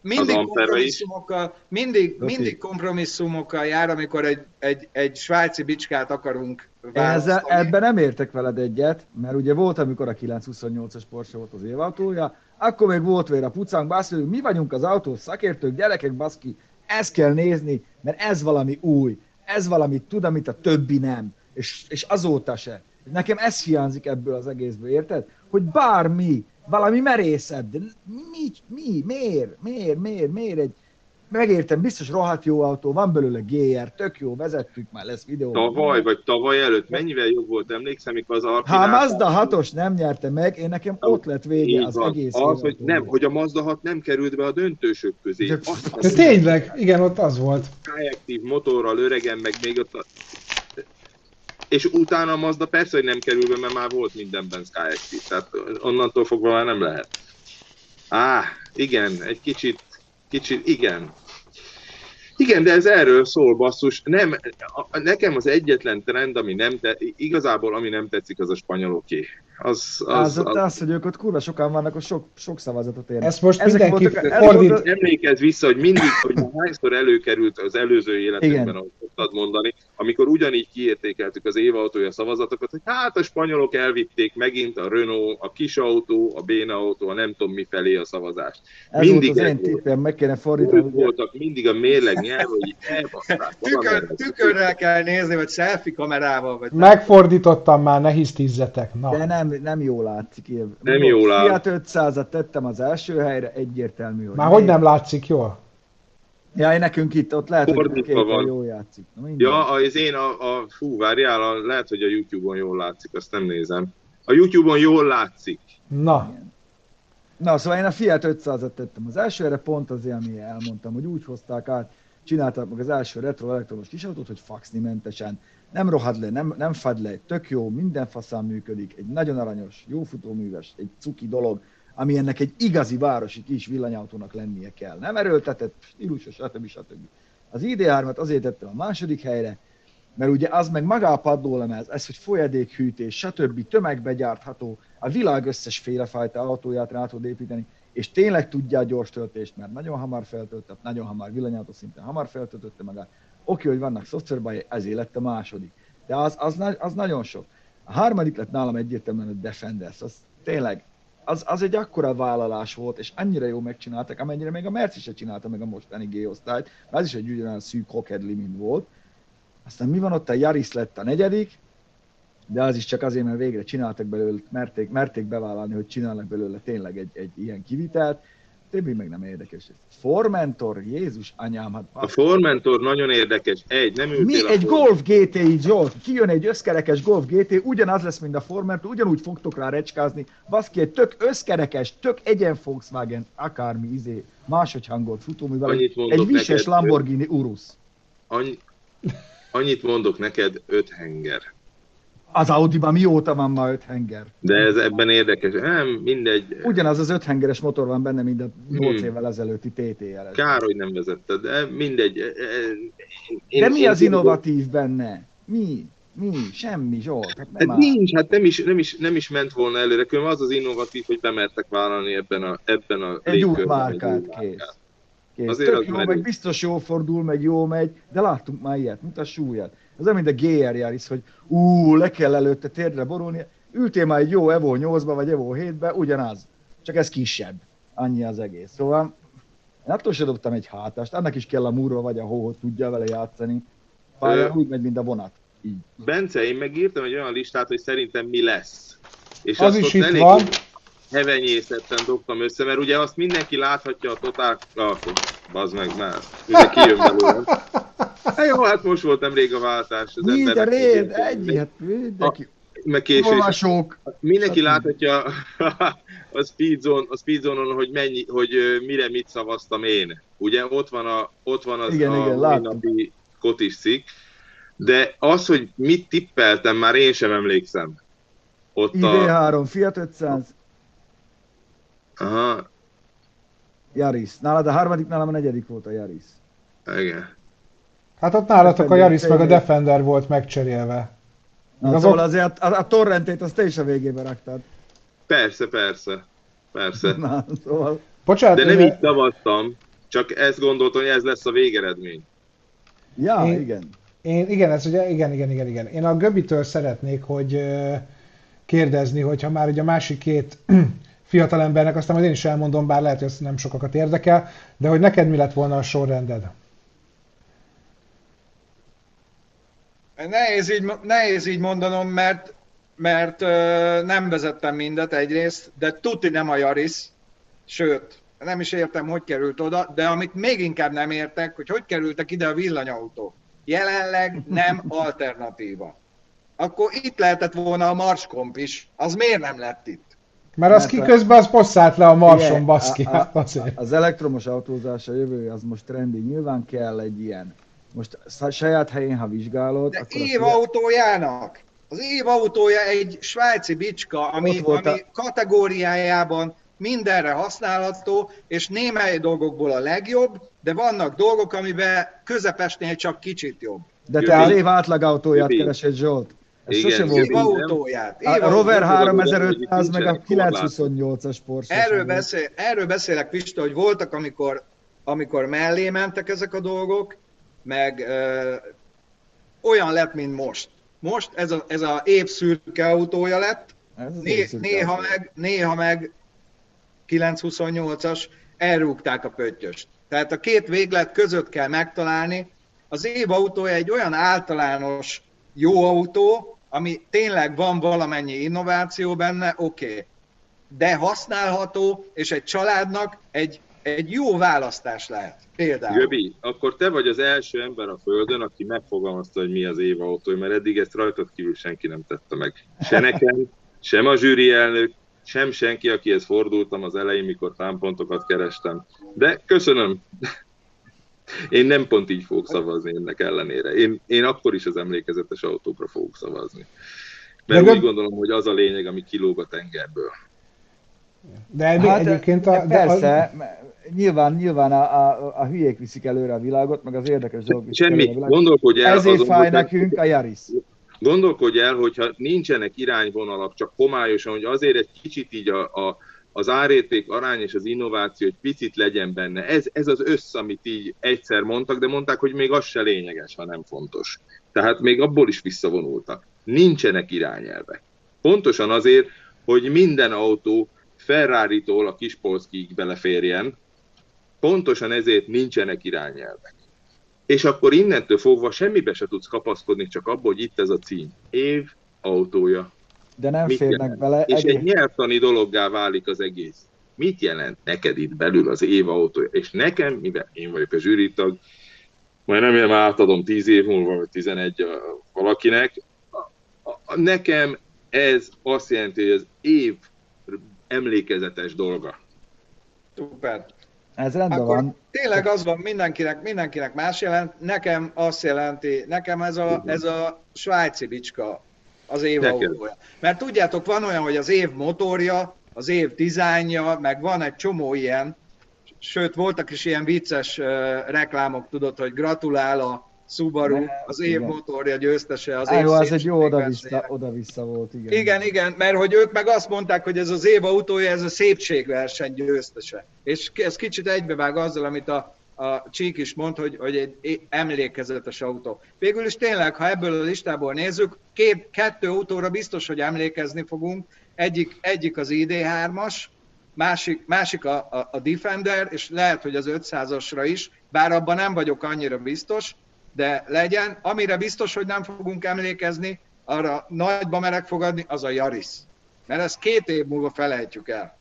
mindig kompromisszumokkal, mindig, mindig kompromisszumokkal jár, amikor egy, egy, egy svájci bicskát akarunk Én ezzel, választani. ebben nem értek veled egyet, mert ugye volt, amikor a 928-as Porsche volt az évautója, akkor még volt vére a pucánk, beszélünk, mi vagyunk az autó szakértők, gyerekek, baszki, ezt kell nézni, mert ez valami új, ez valamit tud, amit a többi nem, és, és azóta se. Nekem ez hiányzik ebből az egészből, érted? Hogy bármi, valami merészebb, de mi, mi, miért, miért, miért, miért egy, megértem, biztos rohadt jó autó, van belőle GR, tök jó, vezettük már, lesz videó. Tavaly vagy tavaly előtt mennyivel jobb volt, emlékszem, mikor az Ha a. Mazda 6-os nem nyerte meg, én nekem ott lett vége az van. egész az, hogy nem, hogy a Mazda 6 nem került be a döntősök közé. De- Azt De tényleg, igen, ott az volt. Skyactiv motorral öregen, meg még ott a... És utána a Mazda persze, hogy nem kerül be, mert már volt mindenben Skyactiv, tehát onnantól fogva már nem lehet. Á, igen, egy kicsit, kicsit, igen. Igen, de ez erről szól, basszus. Nem, a, nekem az egyetlen trend, ami nem te, igazából ami nem tetszik, az a spanyoloké. Az, Az, az, az, az, az, hogy ők ott kurva sokan vannak, az sok, sok szavazatot érnek. Ezt most Ezek mindenki voltak- fordít. volt Emlékezz vissza, hogy mindig, hogy hányszor előkerült az előző életünkben, Igen. ahogy szoktad mondani, amikor ugyanígy kiértékeltük az évautója szavazatokat, hogy hát a spanyolok elvitték megint a Renault, a kis autó, a béna autó, a nem tudom mi felé a szavazást. Ez mindig volt az ez én volt. tippem, meg kéne fordítani. Ők voltak mindig a mérleg nyelv, hogy elbaszták. Tükör, tükörrel kell nézni, vagy selfie kamerával, vagy Megfordítottam már, ne hisztizzetek. Na. De nem, nem jól látszik. Ilyen. Nem jól áll. Fiat 500-at tettem az első helyre, egyértelmű, hogy Már hogy nem látszik jól? Ja, nekünk itt ott lehet, hogy Fordítva képen van. jól játszik. Na. Ja, az én a, a fú, várjál, a, lehet, hogy a YouTube-on jól látszik, azt nem nézem. A YouTube-on jól látszik. Na, Na, szóval én a Fiat 500-at tettem az elsőre, pont azért, ami elmondtam, hogy úgy hozták át, csinálták meg az első retro elektromos kisautót, hogy faxni mentesen, nem rohad le, nem, nem fad le, tök jó, minden faszán működik, egy nagyon aranyos, jó futóműves, egy cuki dolog, ami ennek egy igazi városi kis villanyautónak lennie kell. Nem erőltetett, stílusos, stb. stb. Az ID3-at azért tettem a második helyre, mert ugye az meg maga a padlólemez, ez, hogy folyadékhűtés, stb. tömegbe gyártható, a világ összes félefajta autóját rá tud építeni, és tényleg tudja a gyors töltést, mert nagyon hamar feltöltött, nagyon hamar villanyautó szinten hamar feltöltötte magát. Oké, hogy vannak szoftverbaj, ezért lett a második. De az, az, az nagyon sok. A harmadik lett nálam egyértelműen a Defenders, az tényleg, az, az egy akkora vállalás volt, és annyira jó megcsináltak, amennyire még a Merci se csinálta meg a mostani G-osztályt, az is egy ugyanolyan szűk hokedli, mint volt. Aztán mi van ott? A Yaris lett a negyedik, de az is csak azért, mert végre csináltak belőle, merték, merték bevállalni, hogy csinálnak belőle tényleg egy, egy ilyen kivitelt, többi meg nem érdekes. Formentor, Jézus anyám, hát A Formentor nagyon érdekes. Egy, nem mi a egy Golf GTI, Zsolt, kijön egy összkerekes Golf GT, ugyanaz lesz, mint a Formentor, ugyanúgy fogtok rá recskázni, baszki, egy tök összkerekes, tök egyen Volkswagen, akármi izé, másodhangolt futóművel, Annyit egy, mondok egy vises neked, Lamborghini Urus. Annyi, annyit mondok neked, öt henger. Az Audi-ban mióta van ma öt henger? De ez ebben érdekes. Nem, mindegy. Ugyanaz az öt hengeres motor van benne, mint a 8 Hmm. évvel ezelőtti TTR. Kár, hogy nem vezetted, de mindegy. E, Én, De mi én az innovatív benne? Mi? Mi? Semmi, Zsolt. Hát nem Hát nincs, hát nem is, nem, is, nem is ment volna előre, különben az az innovatív, hogy bemertek vállalni ebben a, ebben a Egy új márkát, kész. Kész. Azért Tök az jó, menő. meg biztos jól fordul, meg jó megy, de láttunk már ilyet, mutass újat. Ez olyan, mint a GR Yaris, hogy ú, le kell előtte térdre borulni. Ültél már egy jó Evo 8-ba, vagy Evo 7-be, ugyanaz. Csak ez kisebb. Annyi az egész. Szóval én attól sem dobtam egy hátást, annak is kell a múrva vagy a hó, hogy tudja vele játszani. Pályán úgy megy, mint a vonat. Így. Bence, én megírtam egy olyan listát, hogy szerintem mi lesz. És Az is itt van. hevenyészetten dobtam össze, mert ugye azt mindenki láthatja a totál... Ah, bazd meg már. Ugye kijön belőlem. Hát jó, hát most volt nemrég a váltás. Az Mi, de emberek- réd, egy, hát mindenki. Meg késés. Olvasók. Mindenki Stb. láthatja a Speedzone, a Speedzonon, hogy, mennyi, hogy mire mit szavaztam én. Ugye ott van, a, ott van az Igen, a igen, napi kotis cikk, de az, hogy mit tippeltem, már én sem emlékszem. Ott a... ID3, Fiat 500, Aha, Yaris. Nálad a harmadik, nálam a negyedik volt a Yaris. igen. Hát ott nálatok a Yaris meg a. Defender volt megcserélve. Na, Azok- szóval azért a, a torrentét azt te is a végébe raktad. Persze, persze. Persze. Na, szóval... Bocsánat, De nem így szavaztam. Csak ezt gondoltam, hogy ez lesz a végeredmény. Ja, Én- igen. Én, igen, ez ugye, igen, igen, igen, igen. Én a Göbitől szeretnék, hogy kérdezni, hogyha már ugye a másik két fiatalembernek, aztán majd én is elmondom, bár lehet, hogy ez nem sokakat érdekel, de hogy neked mi lett volna a sorrended? Nehéz így, nehéz így mondanom, mert, mert ö, nem vezettem mindet egyrészt, de tuti nem a Yaris, sőt, nem is értem, hogy került oda, de amit még inkább nem értek, hogy hogy kerültek ide a villanyautók. Jelenleg nem alternatíva. Akkor itt lehetett volna a Marskomp is, az miért nem lett itt? Mert az Mert ki a- közben az posszát le a marson, baszki. a- a- azért. Az elektromos autózás a jövő, az most trendi. Nyilván kell egy ilyen. Most saját helyén, ha vizsgálod, De akkor év autójának. Az év autója egy svájci bicska, ami, volt a- ami kategóriájában mindenre használható, és némely dolgokból a legjobb, de vannak dolgok, amiben közepesnél csak kicsit jobb. de te Jövő. az év átlagautóját Jövő. keresed, Zsolt. Ez Igen, sose volt autóját. Év A autóját. Rover Nem fogadom el, 3500 hogy meg a nincsenek korlátok. 928-as Porsche. Erről, beszél, erről beszélek, Pista, hogy voltak, amikor, amikor mellé mentek ezek a dolgok, meg ö, olyan lett, mint most. Most ez a, ez a év szürke autója lett, Ez Né, néha, autó. meg, néha meg 928-as, elrúgták a pöttyöst. Tehát a két véglet között kell megtalálni. Az év autója egy olyan általános jó autó, ami tényleg van valamennyi innováció benne, oké. Okay. De használható, és egy családnak egy, egy jó választás lehet. Például. Göbi, akkor te vagy az első ember a Földön, aki megfogalmazta, hogy mi az éva autója, mert eddig ezt rajtad kívül senki nem tette meg. Se nekem, sem a zsűri elnök, sem senki, akihez fordultam az elején, mikor támpontokat kerestem. De köszönöm. Én nem pont így fogok szavazni ennek ellenére. Én, én akkor is az emlékezetes autókra fogok szavazni. Mert De úgy gondolom, hogy az a lényeg, ami kilóg a tengerből. De egy, hát, egyébként a, de Persze, m- nyilván, nyilván a, a, a hülyék viszik előre a világot, meg az érdekes dolgok viszik előre a Semmi, világot. gondolkodj el. Ezért azon, fáj nekünk a Yaris. Gondolkodj el, hogyha nincsenek irányvonalak, csak homályosan, hogy azért egy kicsit így a, a, az árérték arány és az innováció egy picit legyen benne. Ez, ez az össz, amit így egyszer mondtak, de mondták, hogy még az se lényeges, ha nem fontos. Tehát még abból is visszavonultak. Nincsenek irányelvek. Pontosan azért, hogy minden autó Ferrari-tól a Kispolszkiig beleférjen, pontosan ezért nincsenek irányelvek. És akkor innentől fogva semmibe se tudsz kapaszkodni, csak abból, hogy itt ez a cím. Év autója. De nem Mit férnek jelent? bele. És egész- egy nyelvtani dologgá válik az egész. Mit jelent neked itt belül az év autója? És nekem, mivel én vagyok a zsűritag, majd már átadom 10 év múlva, vagy 11 a- valakinek, nekem ez azt jelenti, hogy az év emlékezetes dolga. Szuper. Ez rendben Akkor van. tényleg az van, mindenkinek, mindenkinek más jelent. Nekem azt jelenti, nekem ez a, ez a svájci bicska az év autója. Mert tudjátok, van olyan, hogy az év motorja, az év dizájnja, meg van egy csomó ilyen, sőt, voltak is ilyen vicces uh, reklámok, tudod, hogy gratulál a Subaru, Ne, az év igen. motorja győztese, az év jó, az egy jó oda-vissza, oda-vissza volt, igen. Igen, igen, mert hogy ők meg azt mondták, hogy ez az év autója, ez a szépségverseny győztese. És ez kicsit egybevág azzal, amit a, a Csík is mond, hogy, hogy egy emlékezetes autó. Végül is tényleg, ha ebből a listából nézzük, két, kettő autóra biztos, hogy emlékezni fogunk. Egyik, egyik az ID3-as, másik, másik a, a, a Defender, és lehet, hogy az 500-asra is, bár abban nem vagyok annyira biztos, de legyen. Amire biztos, hogy nem fogunk emlékezni, arra nagyba merek fogadni, az a Yaris. Mert ezt két év múlva felejtjük el.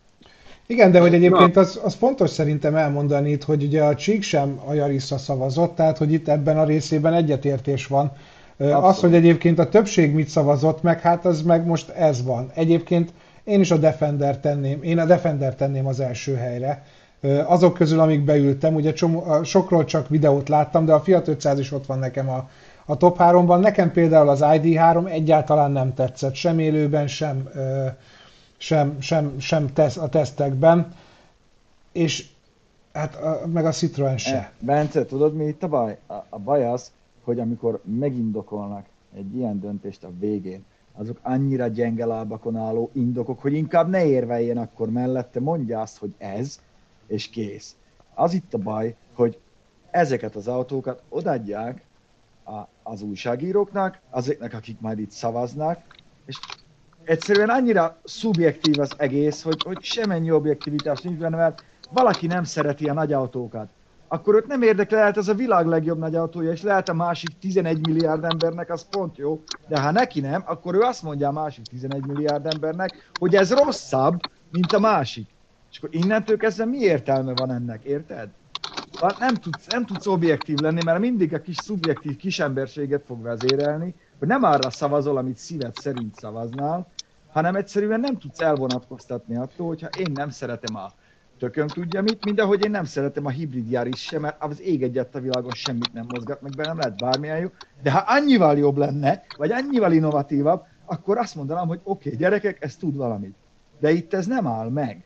Igen, de hogy egyébként az, az fontos szerintem elmondani itt, hogy ugye a Csík sem a Jarisra szavazott, tehát hogy itt ebben a részében egyetértés van. Ö, Az, Abszolút. hogy egyébként a többség mit szavazott meg, hát az meg most ez van. Egyébként én is a Defender tenném, én a Defender tenném az első helyre. Azok közül, amik beültem, ugye csomó, sokról csak videót láttam, de a Fiat 500 is ott van nekem a, a top 3-ban. Nekem például az ID3 egyáltalán nem tetszett, sem élőben, sem, sem, sem, sem tesz, a tesztekben, és hát a, meg a Citroen se. Eh, Bence, tudod mi itt a baj? A, a baj az, hogy amikor megindokolnak egy ilyen döntést a végén, azok annyira gyenge lábakon álló indokok, hogy inkább ne érveljen akkor mellette, mondja azt, hogy ez, és kész. Az itt a baj, hogy ezeket az autókat odaadják a, az újságíróknak, azoknak, akik majd itt szavaznak, és egyszerűen annyira szubjektív az egész, hogy, hogy semennyi objektivitás nincs benne, mert valaki nem szereti a nagy autókat, akkor őt nem érdekel, lehet ez a világ legjobb nagy autója, és lehet a másik 11 milliárd embernek, az pont jó, de ha neki nem, akkor ő azt mondja a másik 11 milliárd embernek, hogy ez rosszabb, mint a másik. És akkor innentől kezdve mi értelme van ennek, érted? Nem tudsz, nem tudsz objektív lenni, mert mindig a kis szubjektív kisemberséget fog vezérelni, hogy nem arra szavazol, amit szíved szerint szavaznál, hanem egyszerűen nem tudsz elvonatkoztatni attól, hogyha én nem szeretem a tököm tudja mit, mint ahogy én nem szeretem a hibrid Yaris sem, mert az ég egyet a világon semmit nem mozgat meg bennem, lehet bármilyen jó, de ha annyival jobb lenne, vagy annyival innovatívabb, akkor azt mondanám, hogy oké, okay, gyerekek, ez tud valamit. De itt ez nem áll meg.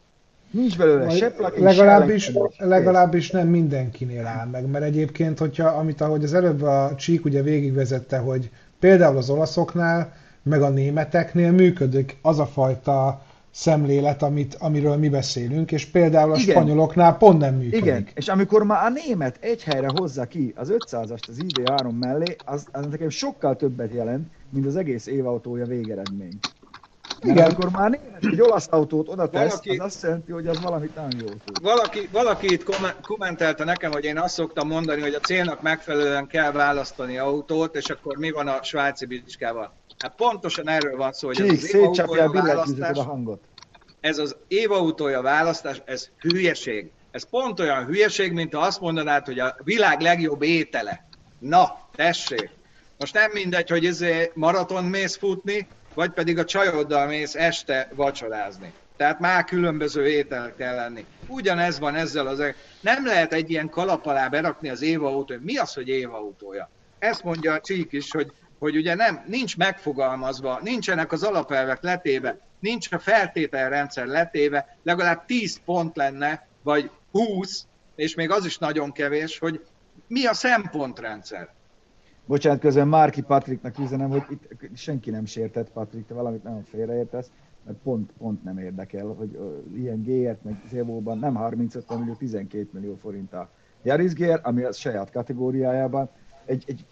Nincs belőle se plugin, legalábbis, se legalábbis nem mindenkinél áll meg, mert egyébként, hogyha, amit ahogy az előbb a Csík ugye végigvezette, hogy például az olaszoknál, meg a németeknél működik az a fajta szemlélet, amit, amiről mi beszélünk, és például a Igen. spanyoloknál pont nem működik. Igen, és amikor már a német egy helyre hozza ki az 500-ast az ID3 mellé, az, az nekem sokkal többet jelent, mint az egész évautója végeredmény. Igen. amikor már német egy olasz autót oda tesz, valaki, az azt jelenti, hogy az valamit nagyon jó tud. Valaki, valaki itt kommentelte nekem, hogy én azt szoktam mondani, hogy a célnak megfelelően kell választani autót, és akkor mi van a svájci bicskával. Hát pontosan erről van szó, hogy Csík, ez az a választás, a hangot. ez az évautója választás, ez hülyeség. Ez pont olyan hülyeség, mint ha azt mondanád, hogy a világ legjobb étele. Na, tessék. Most nem mindegy, hogy ez maraton mész futni, vagy pedig a csajoddal mész este vacsorázni. Tehát már különböző ételek kell lenni. Ugyanez van ezzel az... Nem lehet egy ilyen kalap alá berakni az Éva autója. Mi az, hogy Éva autója? Ezt mondja a Csík is, hogy hogy ugye nem, nincs megfogalmazva, nincsenek az alapelvek letéve, nincs a feltételrendszer letéve, legalább 10 pont lenne, vagy 20, és még az is nagyon kevés, hogy mi a szempontrendszer. Bocsánat, közben Márki Patriknak üzenem, hogy itt senki nem sértett, Patrik, te valamit nagyon félreértesz, mert pont, pont nem érdekel, hogy ilyen GR-t meg Zévóban nem 35 millió, 12 millió forint a Yaris GR, ami a saját kategóriájában egy, egy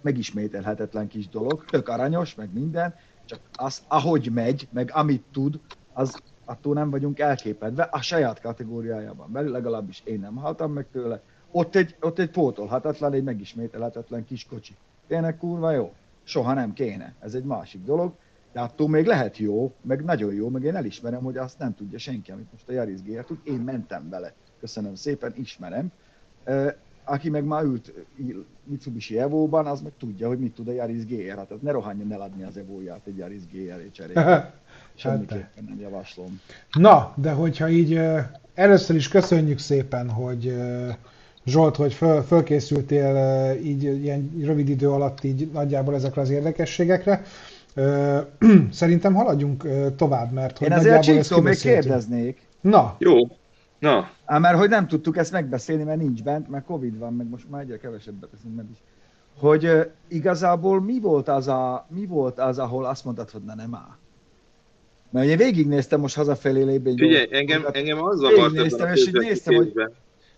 megismételhetetlen kis dolog, tök aranyos, meg minden, csak az, ahogy megy, meg amit tud, az attól nem vagyunk elképedve, a saját kategóriájában belül, legalábbis én nem haltam meg tőle. Ott egy, ott egy pótolhatatlan, egy megismételhetetlen kis kocsi. Tényleg kurva jó? Soha nem kéne. Ez egy másik dolog. De attól még lehet jó, meg nagyon jó, meg én elismerem, hogy azt nem tudja senki, amit most a Yaris GR tud. Én mentem vele. Köszönöm szépen, ismerem aki meg már ült Mitsubishi Evo-ban, az meg tudja, hogy mit tud a Yaris GR. Hát ne rohanjon eladni az Evo-ját egy Yaris GR cserére. Semmiképpen nem javaslom. Na, de hogyha így először is köszönjük szépen, hogy Zsolt, hogy föl, fölkészültél így ilyen rövid idő alatt így nagyjából ezekre az érdekességekre. Szerintem haladjunk tovább, mert hogy Én ezért a még kérdeznék. Na. Jó, Na. Á, mert hogy nem tudtuk ezt megbeszélni, mert nincs bent, mert Covid van, meg most már egyre kevesebbet teszünk meg is. Hogy uh, igazából mi volt, az a, mi volt az, ahol azt mondtad, hogy ne, nem áll? Mert én végignéztem most hazafelé lébén. Figyelj, engem, engem az zavart ebben és így néztem, hogy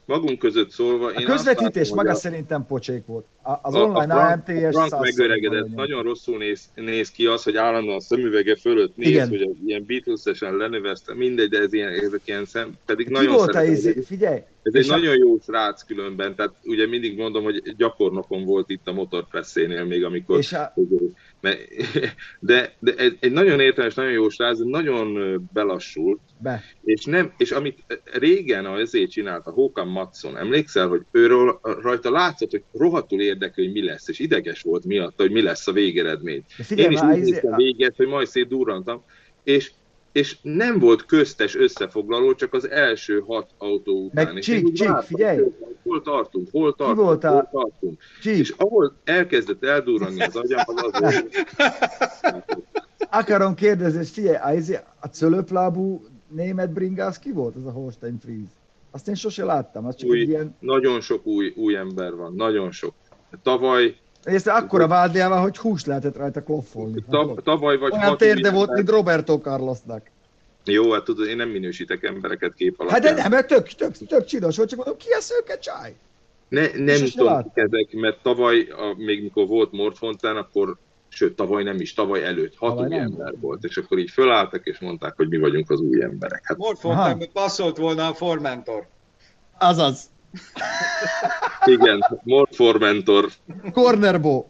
magunk között szólva... A közvetítés látom, maga a... szerintem pocsék volt. Az a, online a Frank, AMTS... Frank megöregedett, nagyon rosszul néz, néz ki az, hogy állandóan a szemüvege fölött néz, Igen. hogy ilyen Beatles-esen lenövezte, mindegy, de ez ilyen, ezek ilyen szem, pedig Ki nagyon volt izé, figyelj! Ez egy nagyon jó srác különben, tehát ugye mindig mondom, hogy gyakornokon volt itt a motorpresszénél még, amikor... És a... De, de egy, nagyon értelmes, nagyon jó srác, nagyon belassult, Be. és, nem, és amit régen ezért csinált a Håkan Matson, emlékszel, hogy őről rajta látszott, hogy rohadtul érdekel, hogy mi lesz, és ideges volt miatt, hogy mi lesz a végeredmény. Én is úgy néztem véget, hogy majd szétdurrantam, és és nem volt köztes összefoglaló, csak az első hat autó után. Meg csík, csík, figyelj! Hol tartunk, hol tartunk, hol tartunk. Csík. És ahol elkezdett eldurranni az agyam, az az. Akarom kérdezni, figyelj, a cölöplábú német bringász ki volt az a Holstein Fries? Azt én sose láttam, az csak új, ilyen... Nagyon sok új, új ember van, nagyon sok. Tavaly ezt akkora vádjával, hogy hús lehetett rajta kloffolni. Ta, tavaly vagy Olyan térde volt, mint Roberto Carlosnak. Jó, hát tudod, én nem minősítek embereket kép alapján. Hát de nem, mert tök, tök, tök csinos volt, csak mondom, ki a szőke csaj? Ne, nem tudom, ezek, mert tavaly, a, még mikor volt Mordfontán, akkor sőt, tavaly nem is, tavaly előtt hat tavaly új ember volt. volt, és akkor így fölálltak, és mondták, hogy mi vagyunk az új emberek. Hát... Mordfontánban passzolt volna a Formentor. Azaz. Igen, Mordformentor. Cornerbo.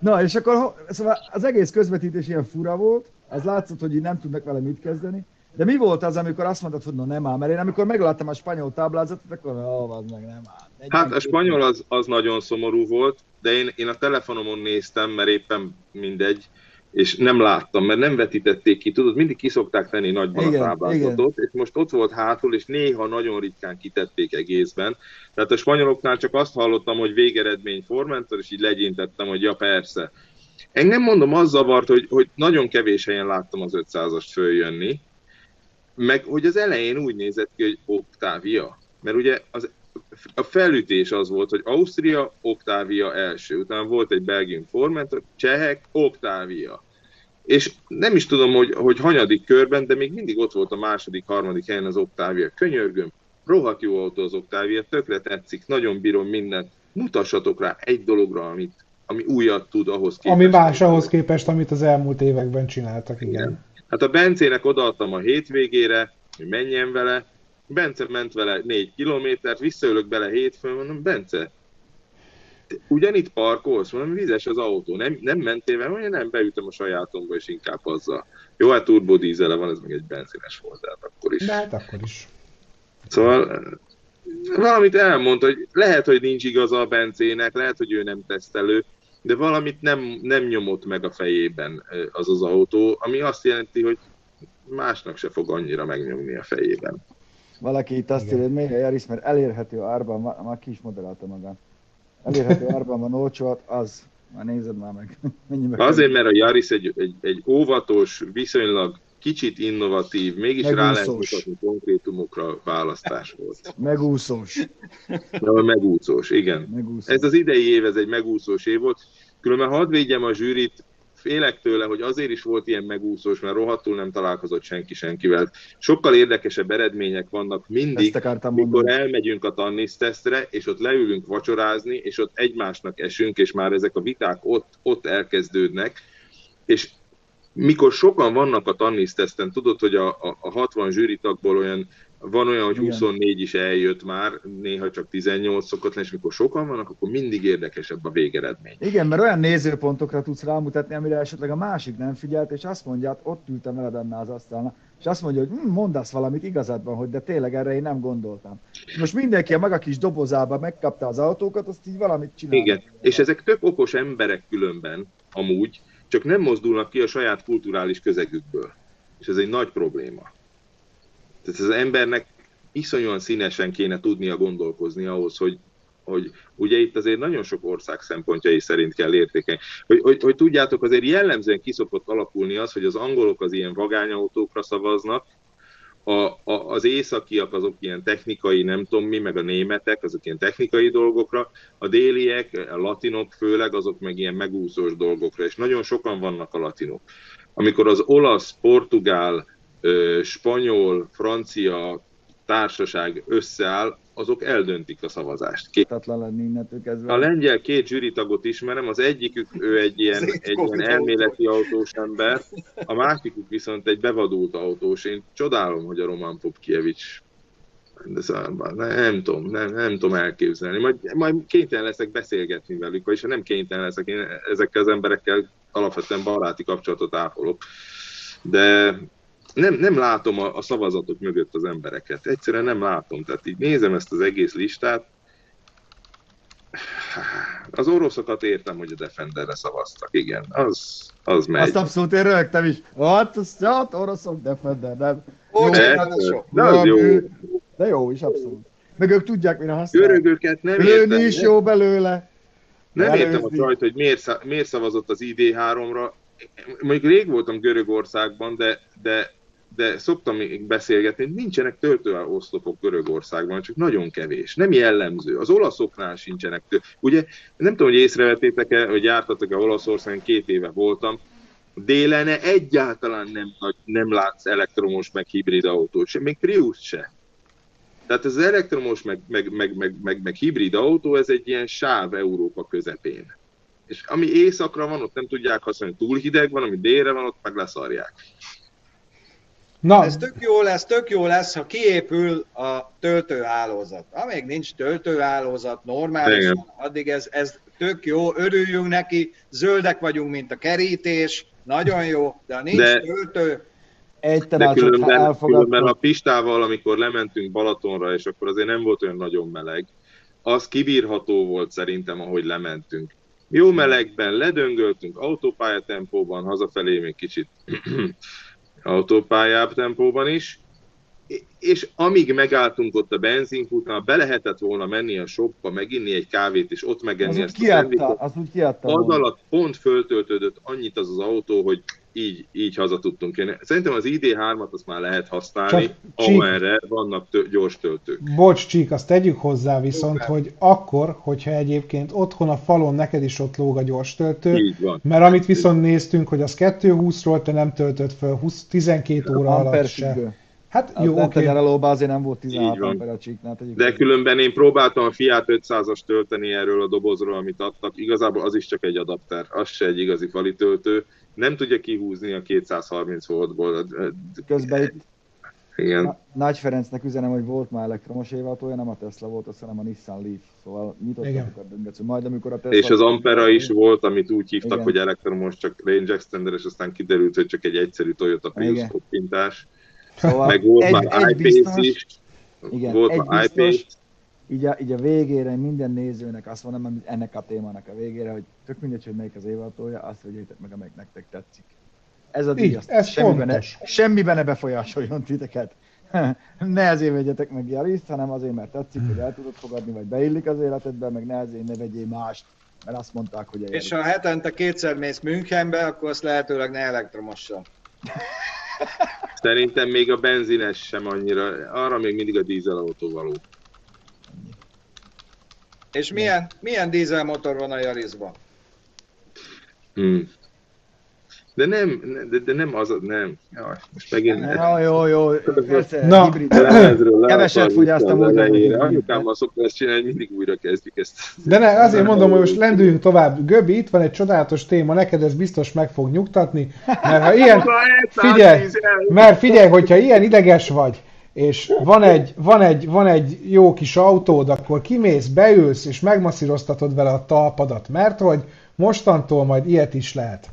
Na, és akkor szóval az egész közvetítés ilyen fura volt, az látszott, hogy így nem tudnak vele mit kezdeni. De mi volt az, amikor azt mondtad, hogy no nem áll? Mert én amikor megláttam a spanyol táblázatot, akkor ó, az meg nem áll. Egy hát a spanyol az, az nagyon szomorú volt, de én, én a telefonomon néztem, mert éppen mindegy, és nem láttam, mert nem vetítették ki, tudod, mindig kiszokták tenni nagyban igen, a táblázatot, igen. és most ott volt hátul, és néha nagyon ritkán kitették egészben. Tehát a spanyoloknál csak azt hallottam, hogy végeredmény Formentor, és így legyintettem, hogy ja persze. Engem mondom, az zavart, hogy, hogy nagyon kevés helyen láttam az 500-ast följönni, meg hogy az elején úgy nézett ki, hogy Octavia. Mert ugye az, a felütés az volt, hogy Ausztria, Octavia első, utána volt egy Belgium Formentor, Csehek, Octavia. És nem is tudom, hogy, hogy hanyadik körben, de még mindig ott volt a második, harmadik helyen az Octavia. Könyörgöm, rohadt jó autó az Octavia, tökre tetszik, nagyon bírom mindent. Mutassatok rá egy dologra, amit, ami újat tud ahhoz képest. Ami más ahhoz képest, amit az elmúlt években csináltak, igen. igen. Hát a Bencének odaadtam a hétvégére, hogy menjen vele, Bence ment vele négy kilométert, visszaülök bele hétfőn, mondom, Bence, ugyanitt parkolsz, mondom, vizes az autó, nem, nem mentél vele, mondja, nem, beütöm a sajátomba, és inkább azzal. Jó, hát turbodízele van, ez meg egy benzines volt, tehát akkor is. De hát akkor is. Szóval valamit elmondta, hogy lehet, hogy nincs igaza a Bencének, lehet, hogy ő nem tesztelő, de valamit nem, nem nyomott meg a fejében az az autó, ami azt jelenti, hogy másnak se fog annyira megnyomni a fejében. Valaki itt azt írja, hogy miért Jaris, mert elérhető árban, már ki is moderálta magát. Elérhető árban van olcsó, az, már nézed már meg. Mennyibe Azért, mert a Jaris egy, egy, egy óvatos, viszonylag kicsit innovatív, mégis Megúszós. rá lehet mutatni konkrétumokra választás volt. Megúszós. De megúszós, igen. Megúszós. Ez az idei év, ez egy megúszós év volt. Különben hadd védjem a zsűrit, félek tőle, hogy azért is volt ilyen megúszós, mert rohadtul nem találkozott senki senkivel. Sokkal érdekesebb eredmények vannak mindig, mikor elmegyünk a tannis tesztre, és ott leülünk vacsorázni, és ott egymásnak esünk, és már ezek a viták ott, ott elkezdődnek, és mikor sokan vannak a tannis teszten, tudod, hogy a, a, a 60 zsűritagból olyan van olyan, hogy Igen. 24 is eljött már, néha csak 18 szokott lenni, és mikor sokan vannak, akkor mindig érdekesebb a végeredmény. Igen, mert olyan nézőpontokra tudsz rámutatni, amire esetleg a másik nem figyelt, és azt mondja, hát ott ültem veled annál az asztalnál, és azt mondja, hogy hm, mondasz valamit igazad van, hogy de tényleg erre én nem gondoltam. Most mindenki a maga kis dobozába megkapta az autókat, azt így valamit csinál. Igen, és ezek tök okos emberek különben, amúgy, csak nem mozdulnak ki a saját kulturális közegükből. És ez egy nagy probléma. Tehát az embernek iszonyúan színesen kéne tudnia gondolkozni ahhoz, hogy, hogy ugye itt azért nagyon sok ország szempontjai szerint kell értékelni. Hogy, hogy, hogy tudjátok, azért jellemzően kiszokott alakulni az, hogy az angolok az ilyen vagányautókra szavaznak, a, a, az északiak azok ilyen technikai, nem tudom mi, meg a németek, azok ilyen technikai dolgokra, a déliek, a latinok főleg, azok meg ilyen megúszós dolgokra, és nagyon sokan vannak a latinok. Amikor az olasz, portugál, spanyol, francia társaság összeáll, azok eldöntik a szavazást. Két... lenni A lengyel két zsűritagot ismerem, az egyikük ő egy ilyen, egy ilyen elméleti autós ember, a másikuk viszont egy bevadult autós. Én csodálom, hogy a Roman Popkievics de szóval, nem tudom, nem, nem tudom elképzelni. Majd, majd kénytelen leszek beszélgetni velük, vagyis ha nem kénytelen leszek, én ezekkel az emberekkel alapvetően baráti kapcsolatot ápolok. De nem, nem látom a, a szavazatok mögött az embereket. Egyszerűen nem látom. Tehát így nézem ezt az egész listát. Az oroszokat értem, hogy a Defenderre szavaztak, igen, az, az megy. Azt abszolút én rögtem is. Hát, hát oroszok Defender, nem. Jó, de, de, az jó. De jó is, abszolút. Meg ők tudják, mire használni. Görögöket nem Lőni értem. is jó belőle. Nem Előzni. értem a csajt, hogy miért, miért szavazott az ID3-ra. Mondjuk rég voltam Görögországban, de, de de szoktam még beszélgetni, nincsenek töltőoszlopok Görögországban, csak nagyon kevés. Nem jellemző. Az olaszoknál sincsenek. Tő... Ugye nem tudom, hogy észrevettétek-e, hogy jártatok-e Olaszországon, két éve voltam, Délene egyáltalán nem, nem látsz elektromos meg hibrid autót, sem, még Prius se. Tehát az elektromos meg, meg, meg, meg, meg, meg hibrid autó, ez egy ilyen sáv Európa közepén. És ami éjszakra van, ott nem tudják használni, túl hideg van, ami délre van, ott meg leszarják. Na. Ez tök jó lesz, tök jó lesz, ha kiépül a töltőhálózat. Amíg nincs töltőhálózat normálisan, addig ez, ez tök jó, örüljünk neki, zöldek vagyunk, mint a kerítés, nagyon jó, de ha nincs de, töltő, egy de különben, különben a Pistával, amikor lementünk Balatonra, és akkor azért nem volt olyan nagyon meleg, az kibírható volt szerintem, ahogy lementünk. Jó melegben ledöngöltünk autópályatempóban, hazafelé még kicsit autópályább tempóban is, és amíg megálltunk ott a benzinkútnál, be lehetett volna menni a shopba, meginni egy kávét, és ott megenni az ezt kiadta, a az úgy kiadta Az alatt pont föltöltődött annyit az az autó, hogy így, így haza tudtunk jönni. Szerintem az ID3-at azt már lehet használni, amerre vannak tő, gyors töltők. Bocs, Csík, azt tegyük hozzá viszont, Super. hogy akkor, hogyha egyébként otthon a falon neked is ott lóg a gyors töltő, így van. mert amit viszont néztünk, hogy az 220-ról te nem töltött fel 20, 12 óra alatt se. Hát az jó, oké. Okay. azért nem volt 16 amper a csíknál. De különben én próbáltam a Fiat 500-as tölteni erről a dobozról, amit adtak. Igazából az is csak egy adapter, az se egy igazi fali töltő. Nem tudja kihúzni a 230 voltból. Közben itt igen. Nagy Ferencnek üzenem, hogy volt már elektromos évautója, nem a Tesla volt, azt hanem a Nissan Leaf, szóval nyitottak a döngetsző. Majd amikor a Tesla... És az Ampera is volt, amit úgy hívtak, Igen. hogy elektromos, csak range extender, és aztán kiderült, hogy csak egy egyszerű Toyota Prius koppintás. Szóval meg volt egy, már egy IPS is. Igen, volt már IPS. Így a, így a végére minden nézőnek azt mondom, ennek a témának a végére, hogy tök mindegy, hogy melyik az évatója, azt vegyétek meg, amelyik nektek tetszik. Ez a díj, ez semmiben, ne, semmiben ne befolyásoljon titeket. ne ezért vegyetek meg Jariszt, hanem azért, mert tetszik, hogy el tudod fogadni, vagy beillik az életedbe, meg ne ezért ne vegyél mást, mert azt mondták, hogy... És ha hetente kétszer mész Münchenbe, akkor azt lehetőleg ne elektromossal. Szerintem még a benzines sem annyira, arra még mindig a dízelautó való. És milyen, milyen dízelmotor van a Yarisban? Hmm. De nem, de, de nem az, nem. Jaj, most megint... Na, jó, jó, persze, Na. hibrid. Keveset fogyasztam úgy. Anyukámmal szoktam ezt csinálni, mindig újra kezdjük ezt. De ne, azért mondom, hogy most lendüljünk tovább. Göbi, itt van egy csodálatos téma, neked ez biztos meg fog nyugtatni, mert ha ilyen... Figyelj, mert figyelj, hogyha ilyen ideges vagy, és van egy, van, egy, van egy jó kis autód, akkor kimész, beülsz, és megmasszíroztatod vele a talpadat, mert hogy mostantól majd ilyet is lehet.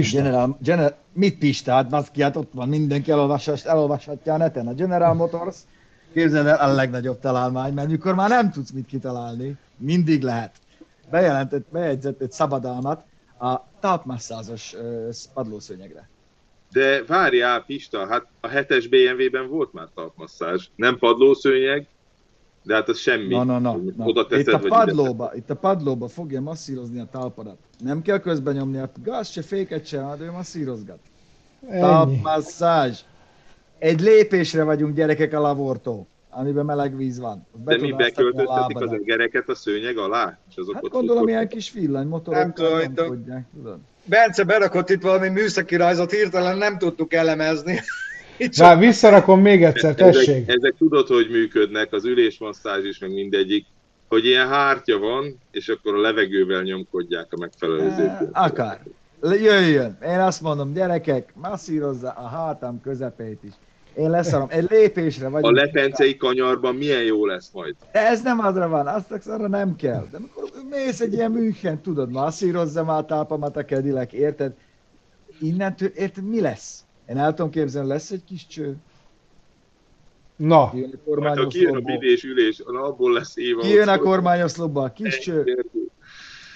Pista. General, General, mit Pista? Hát baszki, hát ott van, mindenki elolvashat, elolvashatja a neten. A General Motors, képzeld el, a legnagyobb találmány, mert mikor már nem tudsz mit kitalálni, mindig lehet. Bejelentett, bejegyzett egy szabadalmat a talpmasszázos padlószőnyegre. De várjál, Pista, hát a 7-es BMW-ben volt már talpmasszázs. Nem padlószőnyeg, de hát az semmi. Na, na, na, na. Oda teszed, itt, a padlóba, itt a padlóba fogja masszírozni a talpadat. Nem kell közben nyomni a gáz se, féket se, hát ő masszírozgat. Talpmasszázs. Egy lépésre vagyunk gyerekek a labortól, amiben meleg víz van. Be De mi beköltöztetik az egereket a szőnyeg alá? És azok hát ott gondolom ilyen kis villanymotorok. Nem tudom, tudod. Bence berakott itt valami műszaki rajzot, hirtelen nem tudtuk elemezni. Már visszarakom még egyszer, tessék. Ezek, ezek tudod, hogy működnek, az ülésmasszázs is, meg mindegyik, hogy ilyen hártya van, és akkor a levegővel nyomkodják a megfelelő zöldét. Akár. Jöjjön. Én azt mondom, gyerekek, masszírozza a hátam közepét is. Én leszarom. Egy lépésre vagy. A lepencei kanyarban milyen jó lesz majd. Ez nem azra van, azt arra nem kell. De amikor mész egy ilyen műhen, tudod, masszírozza már a tápamat a kedilek, érted? Innentől, érted, mi lesz? Én el tudom képzelni, lesz egy kis cső. Na. Kijön a kijön a bidés ülés, abból lesz éva. Kijön a kormányoszlopba a kis cső.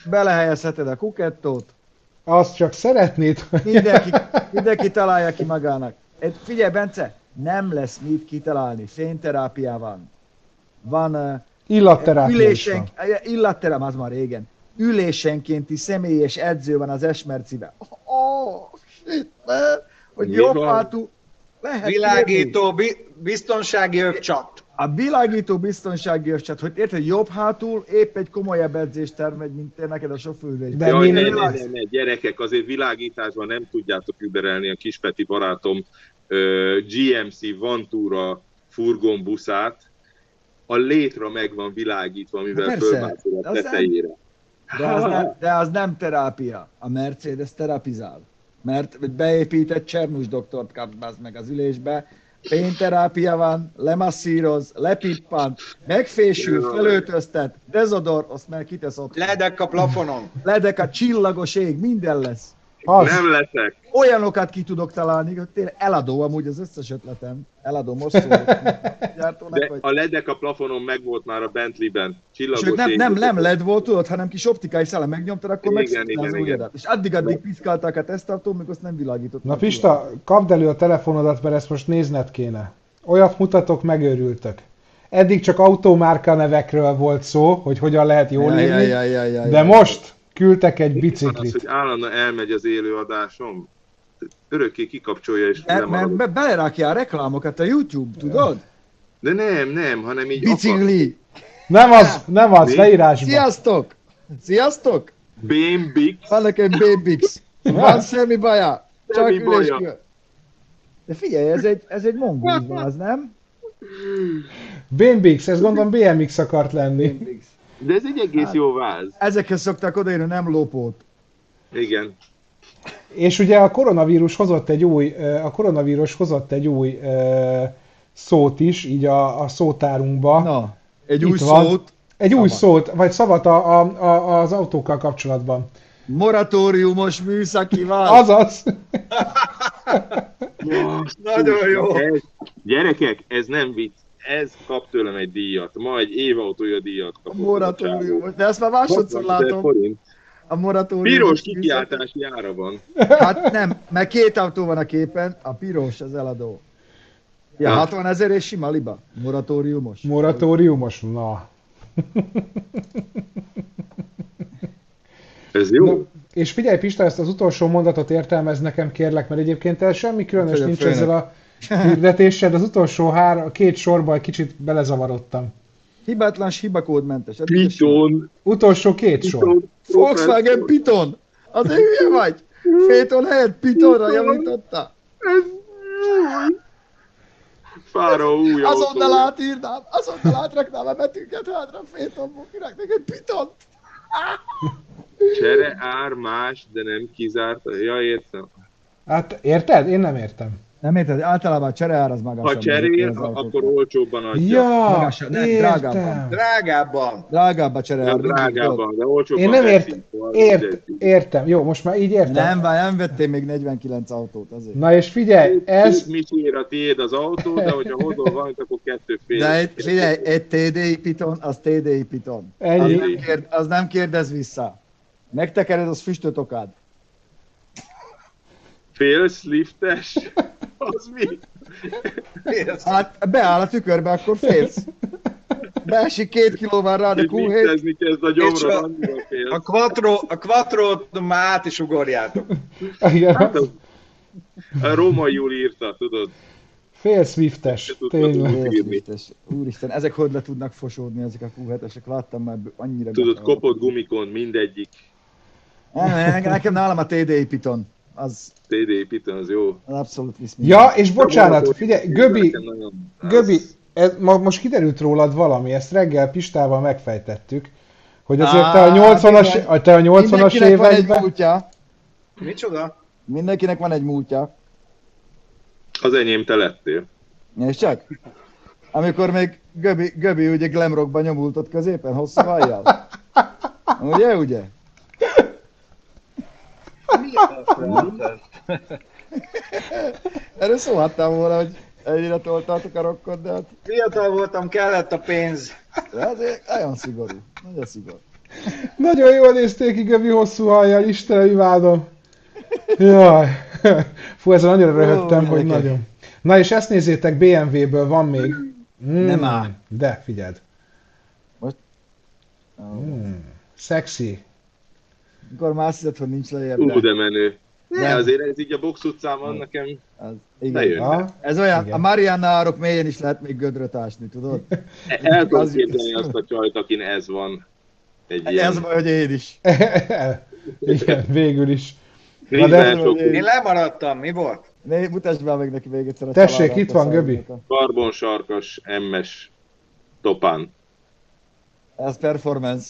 Belehelyezheted a kukettót. Azt csak szeretnéd. Mindenki, mindenki találja ki magának. Figyelj, Bence, nem lesz mit kitalálni. Fényterápiával. Van uh, illatterápia ülésen, Illatterápia, az már régen. Ülésenkénti személyes edző van az Esmerciben. Oh, shit, man hogy jobb hátú lehet Világító, bi- biztonsági övcsat. A világító biztonsági öccset, hogy érted, jobb hátul épp egy komolyabb edzést termegy, mint te neked a sofőrülés. De Jaj, ne, ne, ne, ne, gyerekek, azért világításban nem tudjátok überelni a Kispeti barátom ö, GMC Vantura furgonbuszát. A létra meg van világítva, mivel persze, fölmászol de a az nem- tetejére. De az, nem, de az nem terápia. A Mercedes terapizál. Mert beépített Csernus doktort kapsz meg az ülésbe, pénterápia van, lemasszíroz, lepippant, megfésül, felöltöztet, dezodor, azt meg kitesz ott. Ledek a plafonon. Ledek a csillagos ég, minden lesz. Az. Nem leszek. Olyanokat ki tudok találni, hogy tényleg eladó amúgy az összes ötletem. Eladó most De hogy... a ledek a plafonon megvolt már a Bentley-ben. Csillagos Sőt, nem, nem, nem LED volt, tudod, hanem kis optikai szele megnyomtad, akkor igen, az ujjadat. És addig-addig piszkálták a tesztartó, még azt nem világított. Na Pista, kapd elő a telefonodat, mert ezt most nézned kéne. Olyat mutatok, megőrültök. Eddig csak automárka nevekről volt szó, hogy hogyan lehet jól ja, írni, ja, ja, ja, ja, de ja. most küldtek egy Van az, biciklit. hogy állandóan elmegy az élőadásom. Örökké kikapcsolja és Mert, mert be, belerakja a reklámokat a YouTube, tudod? De nem, nem, hanem így akar. Bicikli! Nem az, nem az, leírásban. Sziasztok! Sziasztok! BMX. Van nekem Babix. Van semmi baja. Csak Semmi baja. De figyelj, ez egy, ez egy mongol az, nem? BMX, ez gondolom BMX akart lenni. Babix. De ez egy egész jó váz. Ezekhez szokták odaírni, nem lopót. Igen. És ugye a koronavírus hozott egy új, a koronavírus hozott egy új szót is, így a, a szótárunkba. Na, egy Itt új van. szót. Egy új Szavat. szót, vagy szavat a, a, a, az autókkal kapcsolatban. Moratóriumos műszaki váz. Azaz. Nagyon jó. Ez, gyerekek, ez nem vicc. Ez kap tőlem egy díjat. Ma egy évautója díjat A kapott. moratórium. De ezt már másodszor 60 000 látom. forint. A moratórium. Piros kikiáltási ára van. Hát nem, mert két autó van a képen, a piros az eladó. Ja, Ja. 60 ezer és sima liba. Moratóriumos. Moratóriumos? Na. Ez jó? Na, és figyelj Pista, ezt az utolsó mondatot értelmez nekem kérlek, mert egyébként el semmi különös nincs főnök. ezzel a hirdetéssel, de az utolsó hár, két sorban egy kicsit belezavarodtam. Hibátlan, hibakódmentes. A. Piton. Utolsó két sor. Piton. Volkswagen Piton! Az egy hülye vagy? Féton helyett Pitonra javította. Ez. Fára új Azonnal autó. átírnám, azonnal átraknám a betűket hátra Fétonból, kiraknék egy Pitont. Csere ár más, de nem kizárt. Ja, értem. Hát érted? Én nem értem. Nem érted, általában a csereár az magasabb. Ha cserél, akkor olcsóbban adja. Ja, Magasabb, nem, drágábban. értem. Drágábban. Drágább a csereár. Nem drágában, de olcsóbban. Én nem értem. Ért, mindegy. értem. Jó, most már így értem. Nem, várj, nem vettél még 49 autót azért. Na és figyelj, ez... Két Micsér a tiéd az autó, de hogyha hozol valamit, akkor kettő fél. De egy, figyelj, egy TDI Piton, az TDI Piton. Az Ennyi. nem, kérd, az nem kérdez vissza. Megtekered, az füstöt okád. Félsz liftes? Az mi? Hát beáll a tükörbe, akkor félsz. Beesik két kilóval rá, de Így Q7. liftezni kezd a gyomra, a- A quattro, a quattro már át is ugorjátok. Igen, Hát az- A római jól írta, tudod? fél Swiftes, tényleg. úgy. Úristen, Úristen, ezek hogy le tudnak fosódni, ezek a Q7-esek, láttam már annyira... Tudod, kopott gumikon mindegyik. Nem, nekem, nekem nálam a TDI Piton. Az, TD Piton, az jó. az abszolút visz Ja, és bocsánat, figyelj, Göbi, Göbi, ez, ma, most kiderült rólad valami, ezt reggel Pistával megfejtettük, hogy azért te a Á, 80-as, bizony. a- te a 80-as Mindenkinek van egy években, múltja. Micsoda? Mindenkinek van egy múltja. Az enyém te lettél. És csak? Amikor még Göbi, Göbi ugye glamrockban nyomult ott középen, hosszú hajjal. Ugye, ugye? Erről szólhattam volna, hogy ennyire toltátok a rockot, de hát Fiatal voltam, kellett a pénz. de azért nagyon szigorú. Nagyon szigorú. nagyon jól nézték ki Göbi hosszú hajjal, Istenem, imádom. Jaj, fú, ezzel annyira röhögtem, hogy gyerekek. nagyon. Na és ezt nézzétek, BMW-ből van még. Mm, Nem áll. De, figyeld. Ó, Mm, sexy. Mikor már azt hiszed, hogy nincs lejjebb, Ú, de menő. Ne, Nem. azért ez így a box utcában nekem Az, ne igen. Ha? Ez olyan, Igen. a Mariana árok mélyen is lehet még gödröt ásni, tudod? El tudom Az- képzelni azt a csajt, akin ez van. Egy ilyen Ez hogy én is. Igen, végül is. minden de- Én lemaradtam, mi volt? Né, mutasd be meg neki még egyszer a Tessék, itt van, Göbi. karbonsarkas MS topán. Ez performance.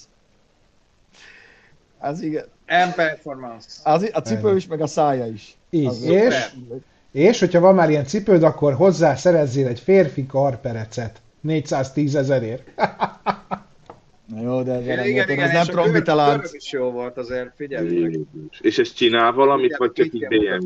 Az igen. M-Performance. Az, a cipő is, meg a szája is. Így, Az és, szuper. és hogyha van már ilyen cipőd, akkor hozzá szerezzél egy férfi karperecet. 410 ezerért. Na jó, de ez, Igen, nem, igen, ez igen, nem görög is jó volt azért, figyelj meg. És ez csinál valamit, vagy csak így Igen.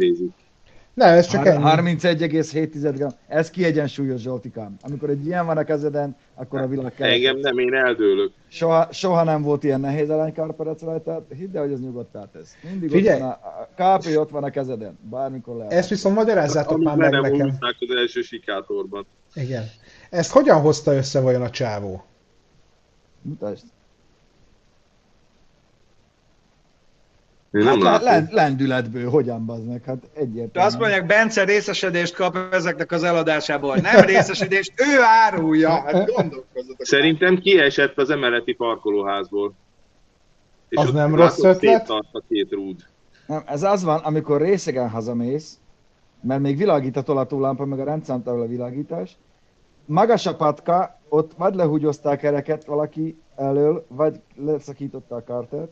Nem, ez csak Har- ennyi. 31,7 gram. Ez kiegyensúlyos Zsoltikám. Amikor egy ilyen van a kezeden, akkor a világ kell. Engem nem, én eldőlök. Soha, soha nem volt ilyen nehéz aranykárperec rajta, hidd el, hogy ez nyugodtá tesz. Mindig Figyelj! ott van a, a KP ott van a kezeden, bármikor lehet. Ezt viszont magyarázzátok már meg nem nekem. az első sikátorban. Igen. Ezt hogyan hozta össze vajon a csávó? Mutasd. Én Hát nem le, látom. len- lendületből, hogyan baznak, hát De egyértelmű. azt mondják, Bence részesedést kap ezeknek az eladásából. Nem részesedést, ő árulja. Hát gondolkozzatok. Szerintem kiesett az emeleti parkolóházból. És Az nem rossz ötlet? a két rúd. Nem, ez az van, amikor részegen hazamész, mert még világít a tolatólámpa, meg a rendszámtábla a világítás, magas a patka, ott vagy lehúgyozták kereket valaki elől, vagy leszakította a kartert,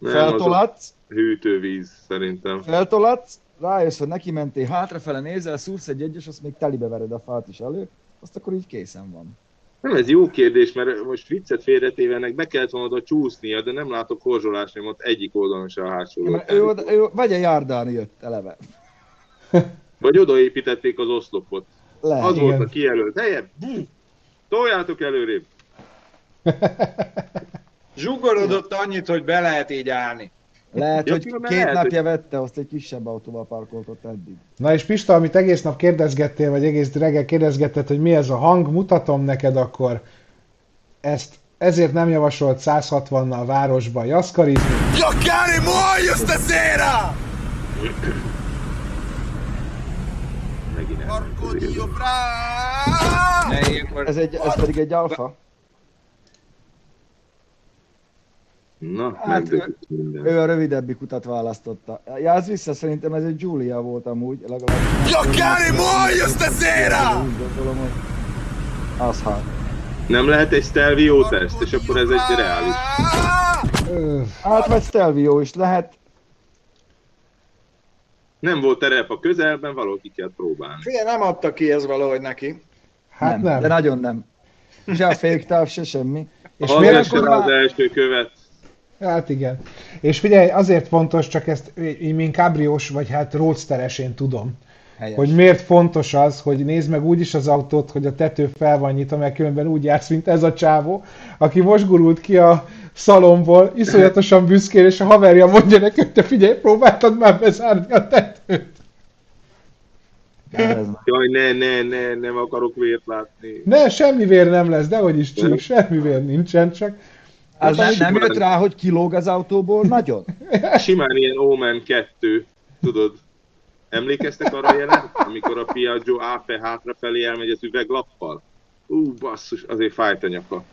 Nem, feltolatsz, hűtővíz szerintem. feltolatsz, rájössz, hogy neki mentél, hátrafele nézel, szúrsz egy egyes, azt még telibe vered a fát is elő, azt akkor így készen van. Nem, ez jó kérdés, mert most viccet félretévenek, be kellett volna oda csúsznia, de nem látok korzsolásnyomot egyik oldalon se a hátsó Ja, ő, oda- ő, vagy a járdán jött eleve. Vagy odaépítették az oszlopot. Lehet. Az Igen. volt a kijelölt helye. Toljátok előrébb. Zsugorodott annyit, hogy be lehet így állni. Lehet, hogy két lehet, napja vette, azt egy kisebb autóval parkoltott eddig. Na és Pista, amit egész nap kérdezgettél, vagy egész reggel kérdezgetted, hogy mi ez a hang, mutatom neked akkor ezt ezért nem javasolt 160-nal városba jaszkarizni. Giocare muoio stasera! Megint ilyenkor... Ez, egy, ez pedig egy alfa. Na, Hát, minden. Ő a rövidebbik utat választotta. Jársz vissza, szerintem ez egy Giulia volt amúgy, legalább. Giocare muoio stasera! Az hát. Nem lehet egy Stelvio teszt, és akkor ez egy reális. Hát vagy Stelvio is lehet. Nem volt terep a közelben, valaki kell próbálni. Figyelj, nem adta ki ez valahogy neki. hát nem. De nagyon nem. Se a féktáv, se semmi. És Ha miért az akkor az első követ, Hát igen. És figyelj, azért fontos, csak ezt én mint kábriós, vagy hát roadsteres én tudom, Helyes. hogy miért fontos az, hogy nézd meg úgy is az autót, hogy a tető fel van nyitva, mert különben úgy jársz, mint ez a csávó, aki most gurult ki a szalomból, iszonyatosan büszkén, és a haverja mondja neki, hogy te figyelj, próbáltad már bezárni a tetőt. Jaj, ne, ne, ne, nem akarok vért látni. Ne, semmi vér nem lesz, dehogy is csík, semmi vér nincsen, csak Az nem, nem jött rá, hogy kilóg az autóból? Nagyon. Simán ilyen Omen 2, tudod. Emlékeztek arra a jelent, amikor a Piaggio AP hátrafelé elmegy az üveglappal? Ú, basszus, azért fájt a nyaka.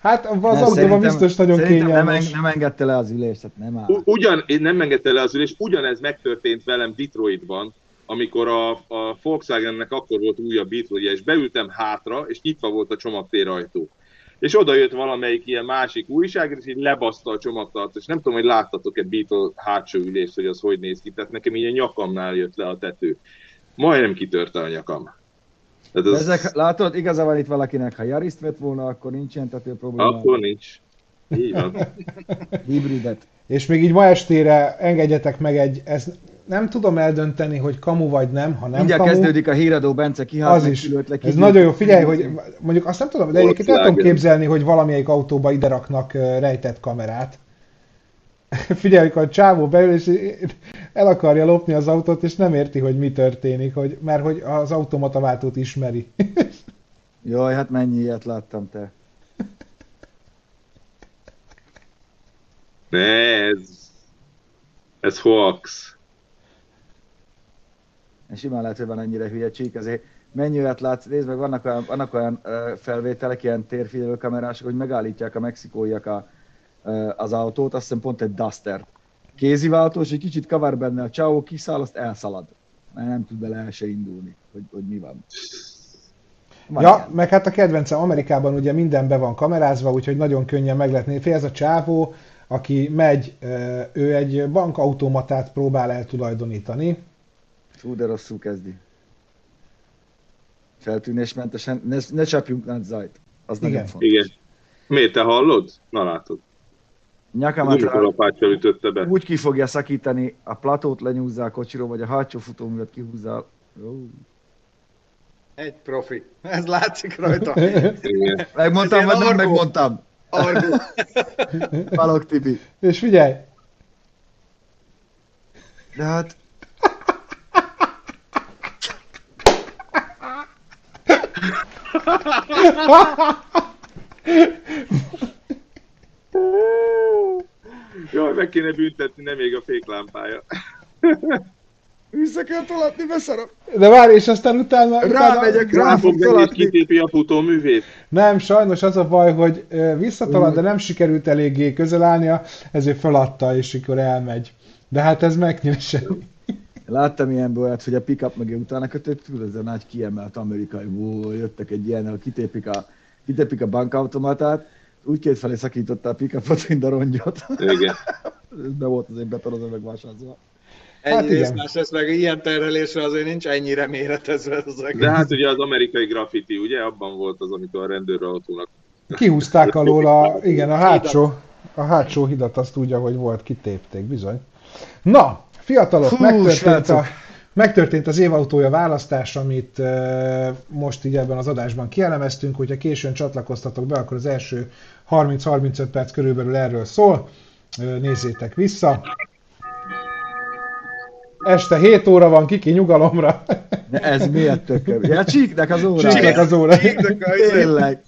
hát az Nem, autóban biztos nagyon nem, kényelmes. en- nem engedte le az ülést, tehát nem áll. Ugyan, én nem engedte le az ülés, ugyanez megtörtént velem Detroitban, amikor a, a Volkswagennek akkor volt újabb Beetle, és beültem hátra, és nyitva volt a csomagtérajtó. És oda jött valamelyik ilyen másik újság, és így lebaszta a csomagtartót, és nem tudom, hogy láttatok-e Beetle hátsó ülést, hogy az hogy néz ki, tehát nekem így a nyakamnál jött le a tető. Majdnem kitörte a nyakam. Tehát az, Ezek, látod, igaza van itt valakinek, ha Yariszt vett volna, akkor nincs ilyen tető probléma. akkor nincs. Így van. Hibridet. És még így ma estére engedjetek meg egy, ez nem tudom eldönteni, hogy kamu vagy nem, ha nem Mindjárt kamu, kezdődik a híradó, Bence kihalt, az is. le, Ez nagyon jó, figyelj, hogy mondjuk azt nem tudom, de egyébként el tudom képzelni, hogy valamelyik autóba ide raknak rejtett kamerát. Figyelj, amikor a csávó beül, és el akarja lopni az autót, és nem érti, hogy mi történik, hogy, mert hogy az automataváltót ismeri. Jaj, hát mennyi ilyet láttam te. Ne, ez... Ez hoax. És simán lehet, hogy van ennyire hülye csík, azért mennyi olyat látsz, nézd meg, vannak olyan, vannak olyan felvételek, ilyen térfigyelő kamerások, hogy megállítják a mexikóiak a, az autót, azt hiszem pont egy Duster. Kéziváltó, és egy kicsit kavar benne a csávó, kiszáll, azt elszalad. Mert nem tud bele el se indulni, hogy, hogy mi van. van Ja, ilyen. meg hát a kedvencem Amerikában ugye minden be van kamerázva, úgyhogy nagyon könnyen meg lehet nézni. Ez a csávó, aki megy, ő egy bankautomatát próbál eltulajdonítani. Fú, de rosszul kezdi. Feltűnésmentesen, ne, ne csapjunk nagy zajt. Az Igen. nagyon fontos. Igen. Miért, te hallod? Na látod. Nyakamat ütötte be. úgy ki fogja szakítani, a platót lenyúzzá a kocsiról, vagy a hátsó futóművet kihúzzá. Ó. Egy profi. Ez látszik rajta. Igen. Megmondtam, vagy nem megmondtam? Argó. Balog Tibi. És figyelj, De hát... Jaj, meg kéne büntetni, nem még a féklámpája. Vissza kell tolatni, beszarom. de várj, és aztán utána... Rámegyek, Rá rá fog tolatni. kitépi a futóművét. Nem, sajnos az a baj, hogy ö, visszatalad, de nem sikerült eléggé közel állnia, ezért feladta, és akkor elmegy. De hát ez megnyíl semmi. Láttam ilyen olyat, hogy a pick-up mögé utána kötött, tudod, ez a nagy kiemelt amerikai, ó, jöttek egy ilyennel, kitépik a, kitépik a bankautomatát, úgy két felé szakította a pick-upot, mint a rongyot. Igen. Be volt azért betonozva meg. Ennyi Hát hát igen. részmás, ez meg ilyen terhelésre azért nincs ennyire méretezve az egész. De hát ugye az amerikai graffiti, ugye? Abban volt az, amikor a rendőrautónak Kihúzták alól a, igen, a hátsó, a hátsó hidat azt úgy, ahogy volt, kitépték, bizony. Na, fiatalok, Hú, megtörtént, srácok. a, megtörtént az évautója választás, amit e, most így ebben az adásban kielemeztünk, hogyha későn csatlakoztatok be, akkor az első 30-35 perc körülbelül erről szól, E, nézzétek vissza. Este 7 óra van, kiki nyugalomra. De ez miért tököm? Ja, csíknek az órája. Csíknek az óra. Tényleg.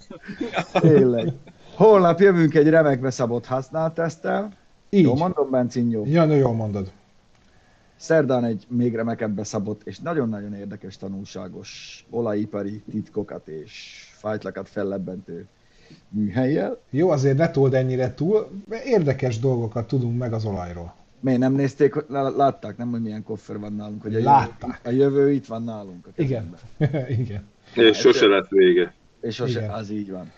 Tényleg. Holnap jövünk egy remekbe szabott használt tesztel. Jó Így. mondom, Bencin, jó. Ja, no, jól mondod. Szerdán egy még remekebbe szabott és nagyon-nagyon érdekes tanulságos olajipari titkokat és fájtlakat fellebbentő műhelyjel. Jó, azért ne told ennyire túl, érdekes dolgokat tudunk meg az olajról. Miért nem nézték, látták, nem, hogy milyen koffer van nálunk, hogy a jövő, Látták. a jövő itt van nálunk. A Igen. Igen. és sose lett vége. És sose, Igen. az így van.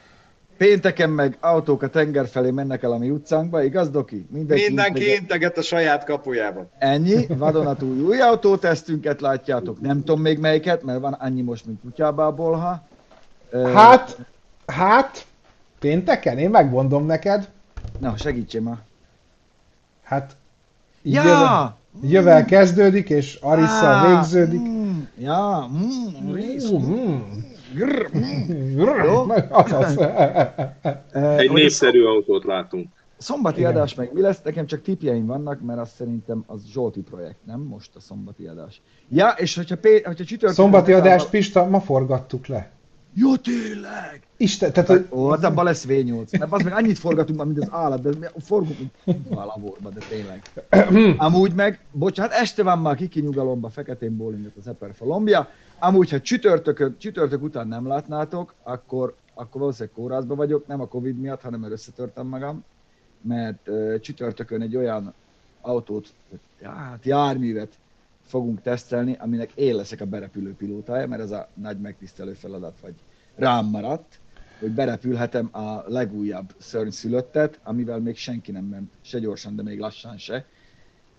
Pénteken meg autók a tenger felé mennek el a mi utcánkba, igaz, Doki? Mindenki, Mindenki integet- integet a saját kapujában. Ennyi, vadonatúj új autótesztünket látjátok, nem tudom még melyiket, mert van annyi most, mint kutyába a bolha. Ö, Hát, hát, pénteken, én megmondom neked. Na, segítsél már. Hát, így jövel, Ja! jövel kezdődik, és Arisszal Á, végződik. mm, Ja, mm. Mm. Grr. Jó? Egy a népszerű autót látunk. Szombati Igen. adás meg mi lesz? Nekem csak tipjeim vannak, mert azt szerintem az Zsolti projekt, nem? Most a szombati adás. Ja, és hogyha, pé- hogyha csütörtökön... Szombati adást, Pista, ma forgattuk le. Jó, tényleg! Isten, tehát, hogy Ó, hát abban lesz V8. Mert az meg annyit forgatunk már, mint az állat, de forgunk, mint a laborba, de tényleg. Amúgy meg, bocsánat, este van már kiki nyugalomba, feketén bólingot az Eper Colombia. Amúgy, ha csütörtökön, csütörtök után nem látnátok, akkor, akkor valószínűleg kórházba vagyok, nem a Covid miatt, hanem mert összetörtem magam, mert uh, csütörtökön egy olyan autót, hát járművet fogunk tesztelni, aminek én leszek a berepülő pilótája, mert ez a nagy megtisztelő feladat, vagy rám maradt, hogy berepülhetem a legújabb szörnyszülöttet, amivel még senki nem ment, se gyorsan, de még lassan se.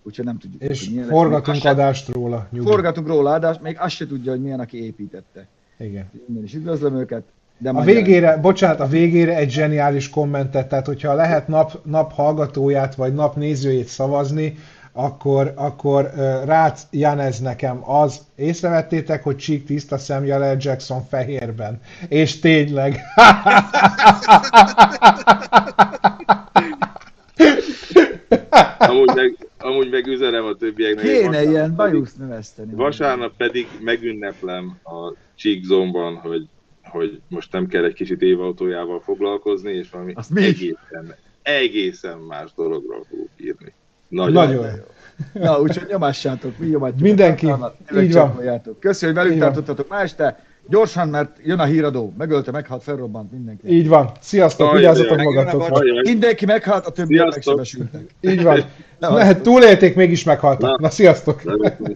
Úgyhogy nem tudjuk. és hogy milyen lesz. Forgatunk se- adást róla. Nyugi. Forgatunk róla adást, még azt se tudja, hogy milyen, aki építette. Igen. Innen is üdvözlöm őket. De A végére, bocsánat, a végére egy zseniális kommentet, tehát hogyha lehet nap, nap hallgatóját vagy nap nézőjét szavazni, akkor, akkor Rácz Janez nekem az, észrevettétek, hogy Csík tiszta szemjele Jackson fehérben. És tényleg. Amúgy meg, amúgy meg üzenem a többieknek. Kéne vasárnap ilyen bajusz növeszteni. Vasárnap pedig megünneplem a Cheek Zone-ban, hogy, hogy most nem kell egy kicsit évautójával foglalkozni, és valami Azt egészen, egészen más dologról fogok írni. Nagyon. Nagyon jó. Na, úgyhogy nyomássátok, mi nyomatjuk. Mindenki. tartalmat, Így van. csekkoljátok. Köszi, hogy velünk Így van. tartottatok ma este. Gyorsan, mert jön a híradó. Megölte, meghalt, felrobbant mindenki. Így van. Sziasztok, vigyázzatok magatokra. Mindenki meghalt, a többiek megsebesültek. Így van. Na, Lehet túlélték, mégis meghaltak. Na. Na, sziasztok. Levetem